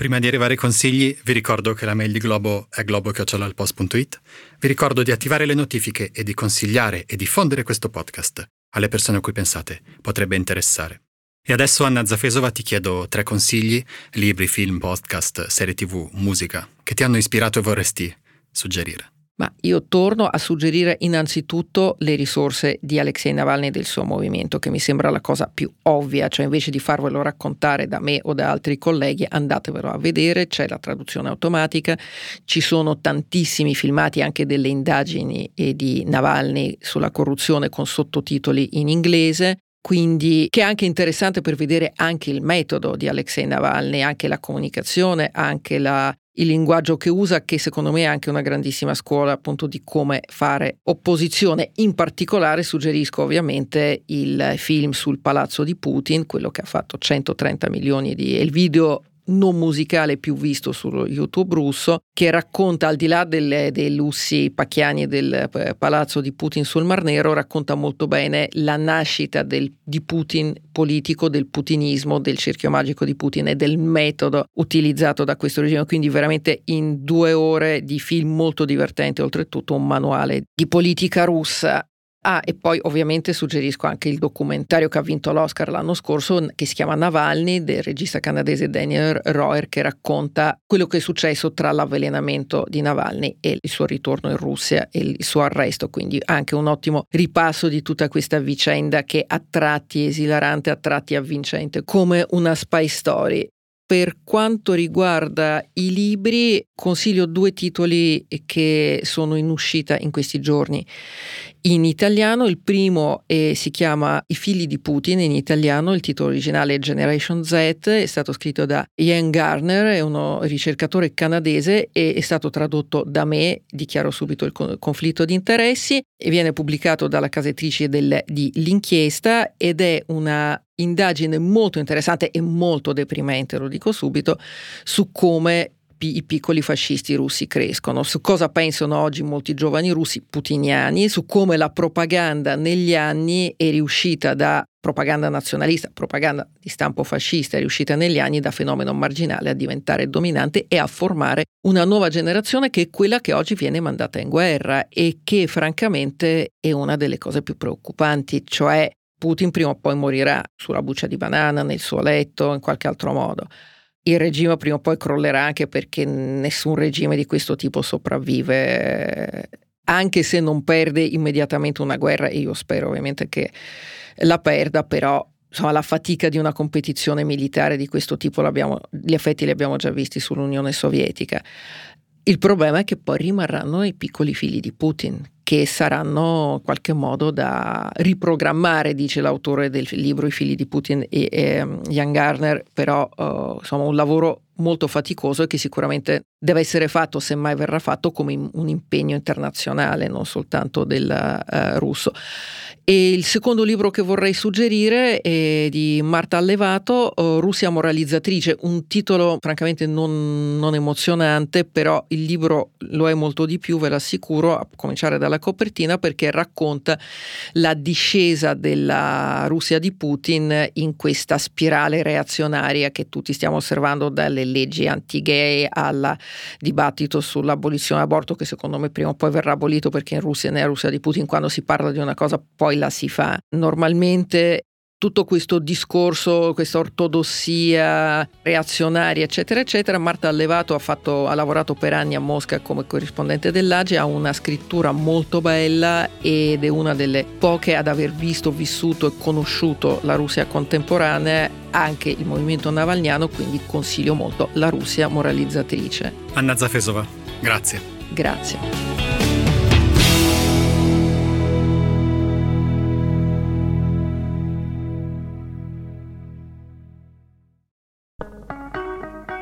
Prima di arrivare ai consigli, vi ricordo che la mail di Globo è globo.it. Vi ricordo di attivare le notifiche e di consigliare e diffondere questo podcast alle persone a cui pensate potrebbe interessare. E adesso Anna Zafesova ti chiedo tre consigli, libri, film, podcast, serie tv, musica, che ti hanno ispirato e vorresti suggerire. Ma io torno a suggerire innanzitutto le risorse di Alexei Navalny e del suo movimento, che mi sembra la cosa più ovvia, cioè invece di farvelo raccontare da me o da altri colleghi, andatevelo a vedere, c'è la traduzione automatica, ci sono tantissimi filmati anche delle indagini di Navalny sulla corruzione con sottotitoli in inglese, quindi che è anche interessante per vedere anche il metodo di Alexei Navalny, anche la comunicazione, anche la il linguaggio che usa, che secondo me è anche una grandissima scuola appunto di come fare opposizione. In particolare suggerisco ovviamente il film sul palazzo di Putin, quello che ha fatto 130 milioni di... il video non musicale più visto su YouTube russo, che racconta, al di là delle, dei lussi pacchiani del eh, palazzo di Putin sul Mar Nero, racconta molto bene la nascita del, di Putin politico, del putinismo, del cerchio magico di Putin e del metodo utilizzato da questo regime. Quindi veramente in due ore di film molto divertente, oltretutto un manuale di politica russa Ah, e poi ovviamente suggerisco anche il documentario che ha vinto l'Oscar l'anno scorso, che si chiama Navalny, del regista canadese Daniel Roer, che racconta quello che è successo tra l'avvelenamento di Navalny e il suo ritorno in Russia e il suo arresto. Quindi anche un ottimo ripasso di tutta questa vicenda che a tratti esilarante, a tratti avvincente, come una spy story. Per quanto riguarda i libri, consiglio due titoli che sono in uscita in questi giorni in italiano. Il primo è, si chiama I figli di Putin in italiano, il titolo originale è Generation Z, è stato scritto da Ian Garner, è uno ricercatore canadese e è stato tradotto da me, dichiaro subito il conflitto di interessi, e viene pubblicato dalla casa editrice di L'Inchiesta ed è una indagine molto interessante e molto deprimente, lo dico subito, su come i piccoli fascisti russi crescono, su cosa pensano oggi molti giovani russi putiniani, su come la propaganda negli anni è riuscita da propaganda nazionalista, propaganda di stampo fascista, è riuscita negli anni da fenomeno marginale a diventare dominante e a formare una nuova generazione che è quella che oggi viene mandata in guerra e che francamente è una delle cose più preoccupanti, cioè Putin prima o poi morirà sulla buccia di banana, nel suo letto, in qualche altro modo. Il regime prima o poi crollerà anche perché nessun regime di questo tipo sopravvive, anche se non perde immediatamente una guerra, e io spero ovviamente che la perda, però insomma, la fatica di una competizione militare di questo tipo gli effetti li abbiamo già visti sull'Unione Sovietica. Il problema è che poi rimarranno i piccoli figli di Putin, che saranno in qualche modo da riprogrammare, dice l'autore del libro I figli di Putin e, e Jan Garner, però uh, insomma un lavoro molto faticoso e che sicuramente deve essere fatto, se mai verrà fatto, come un impegno internazionale, non soltanto del uh, russo. E il secondo libro che vorrei suggerire è di Marta Allevato, uh, Russia moralizzatrice, un titolo francamente non, non, emozionante, però il libro lo è molto di più, ve l'assicuro, a cominciare dalla copertina, perché racconta la discesa della Russia di Putin in questa spirale reazionaria che tutti stiamo osservando dalle leggi anti-gay al dibattito sull'abolizione dell'aborto, che secondo me prima o poi verrà abolito perché in Russia nella Russia di Putin quando si parla di una cosa poi la si fa. Normalmente tutto questo discorso, questa ortodossia reazionaria, eccetera, eccetera. Marta Allevato ha, fatto, ha lavorato per anni a Mosca come corrispondente dell'AGE, ha una scrittura molto bella ed è una delle poche ad aver visto, vissuto e conosciuto la Russia contemporanea, anche il movimento navalniano, quindi consiglio molto la Russia moralizzatrice. Anna Zafesova, grazie. Grazie.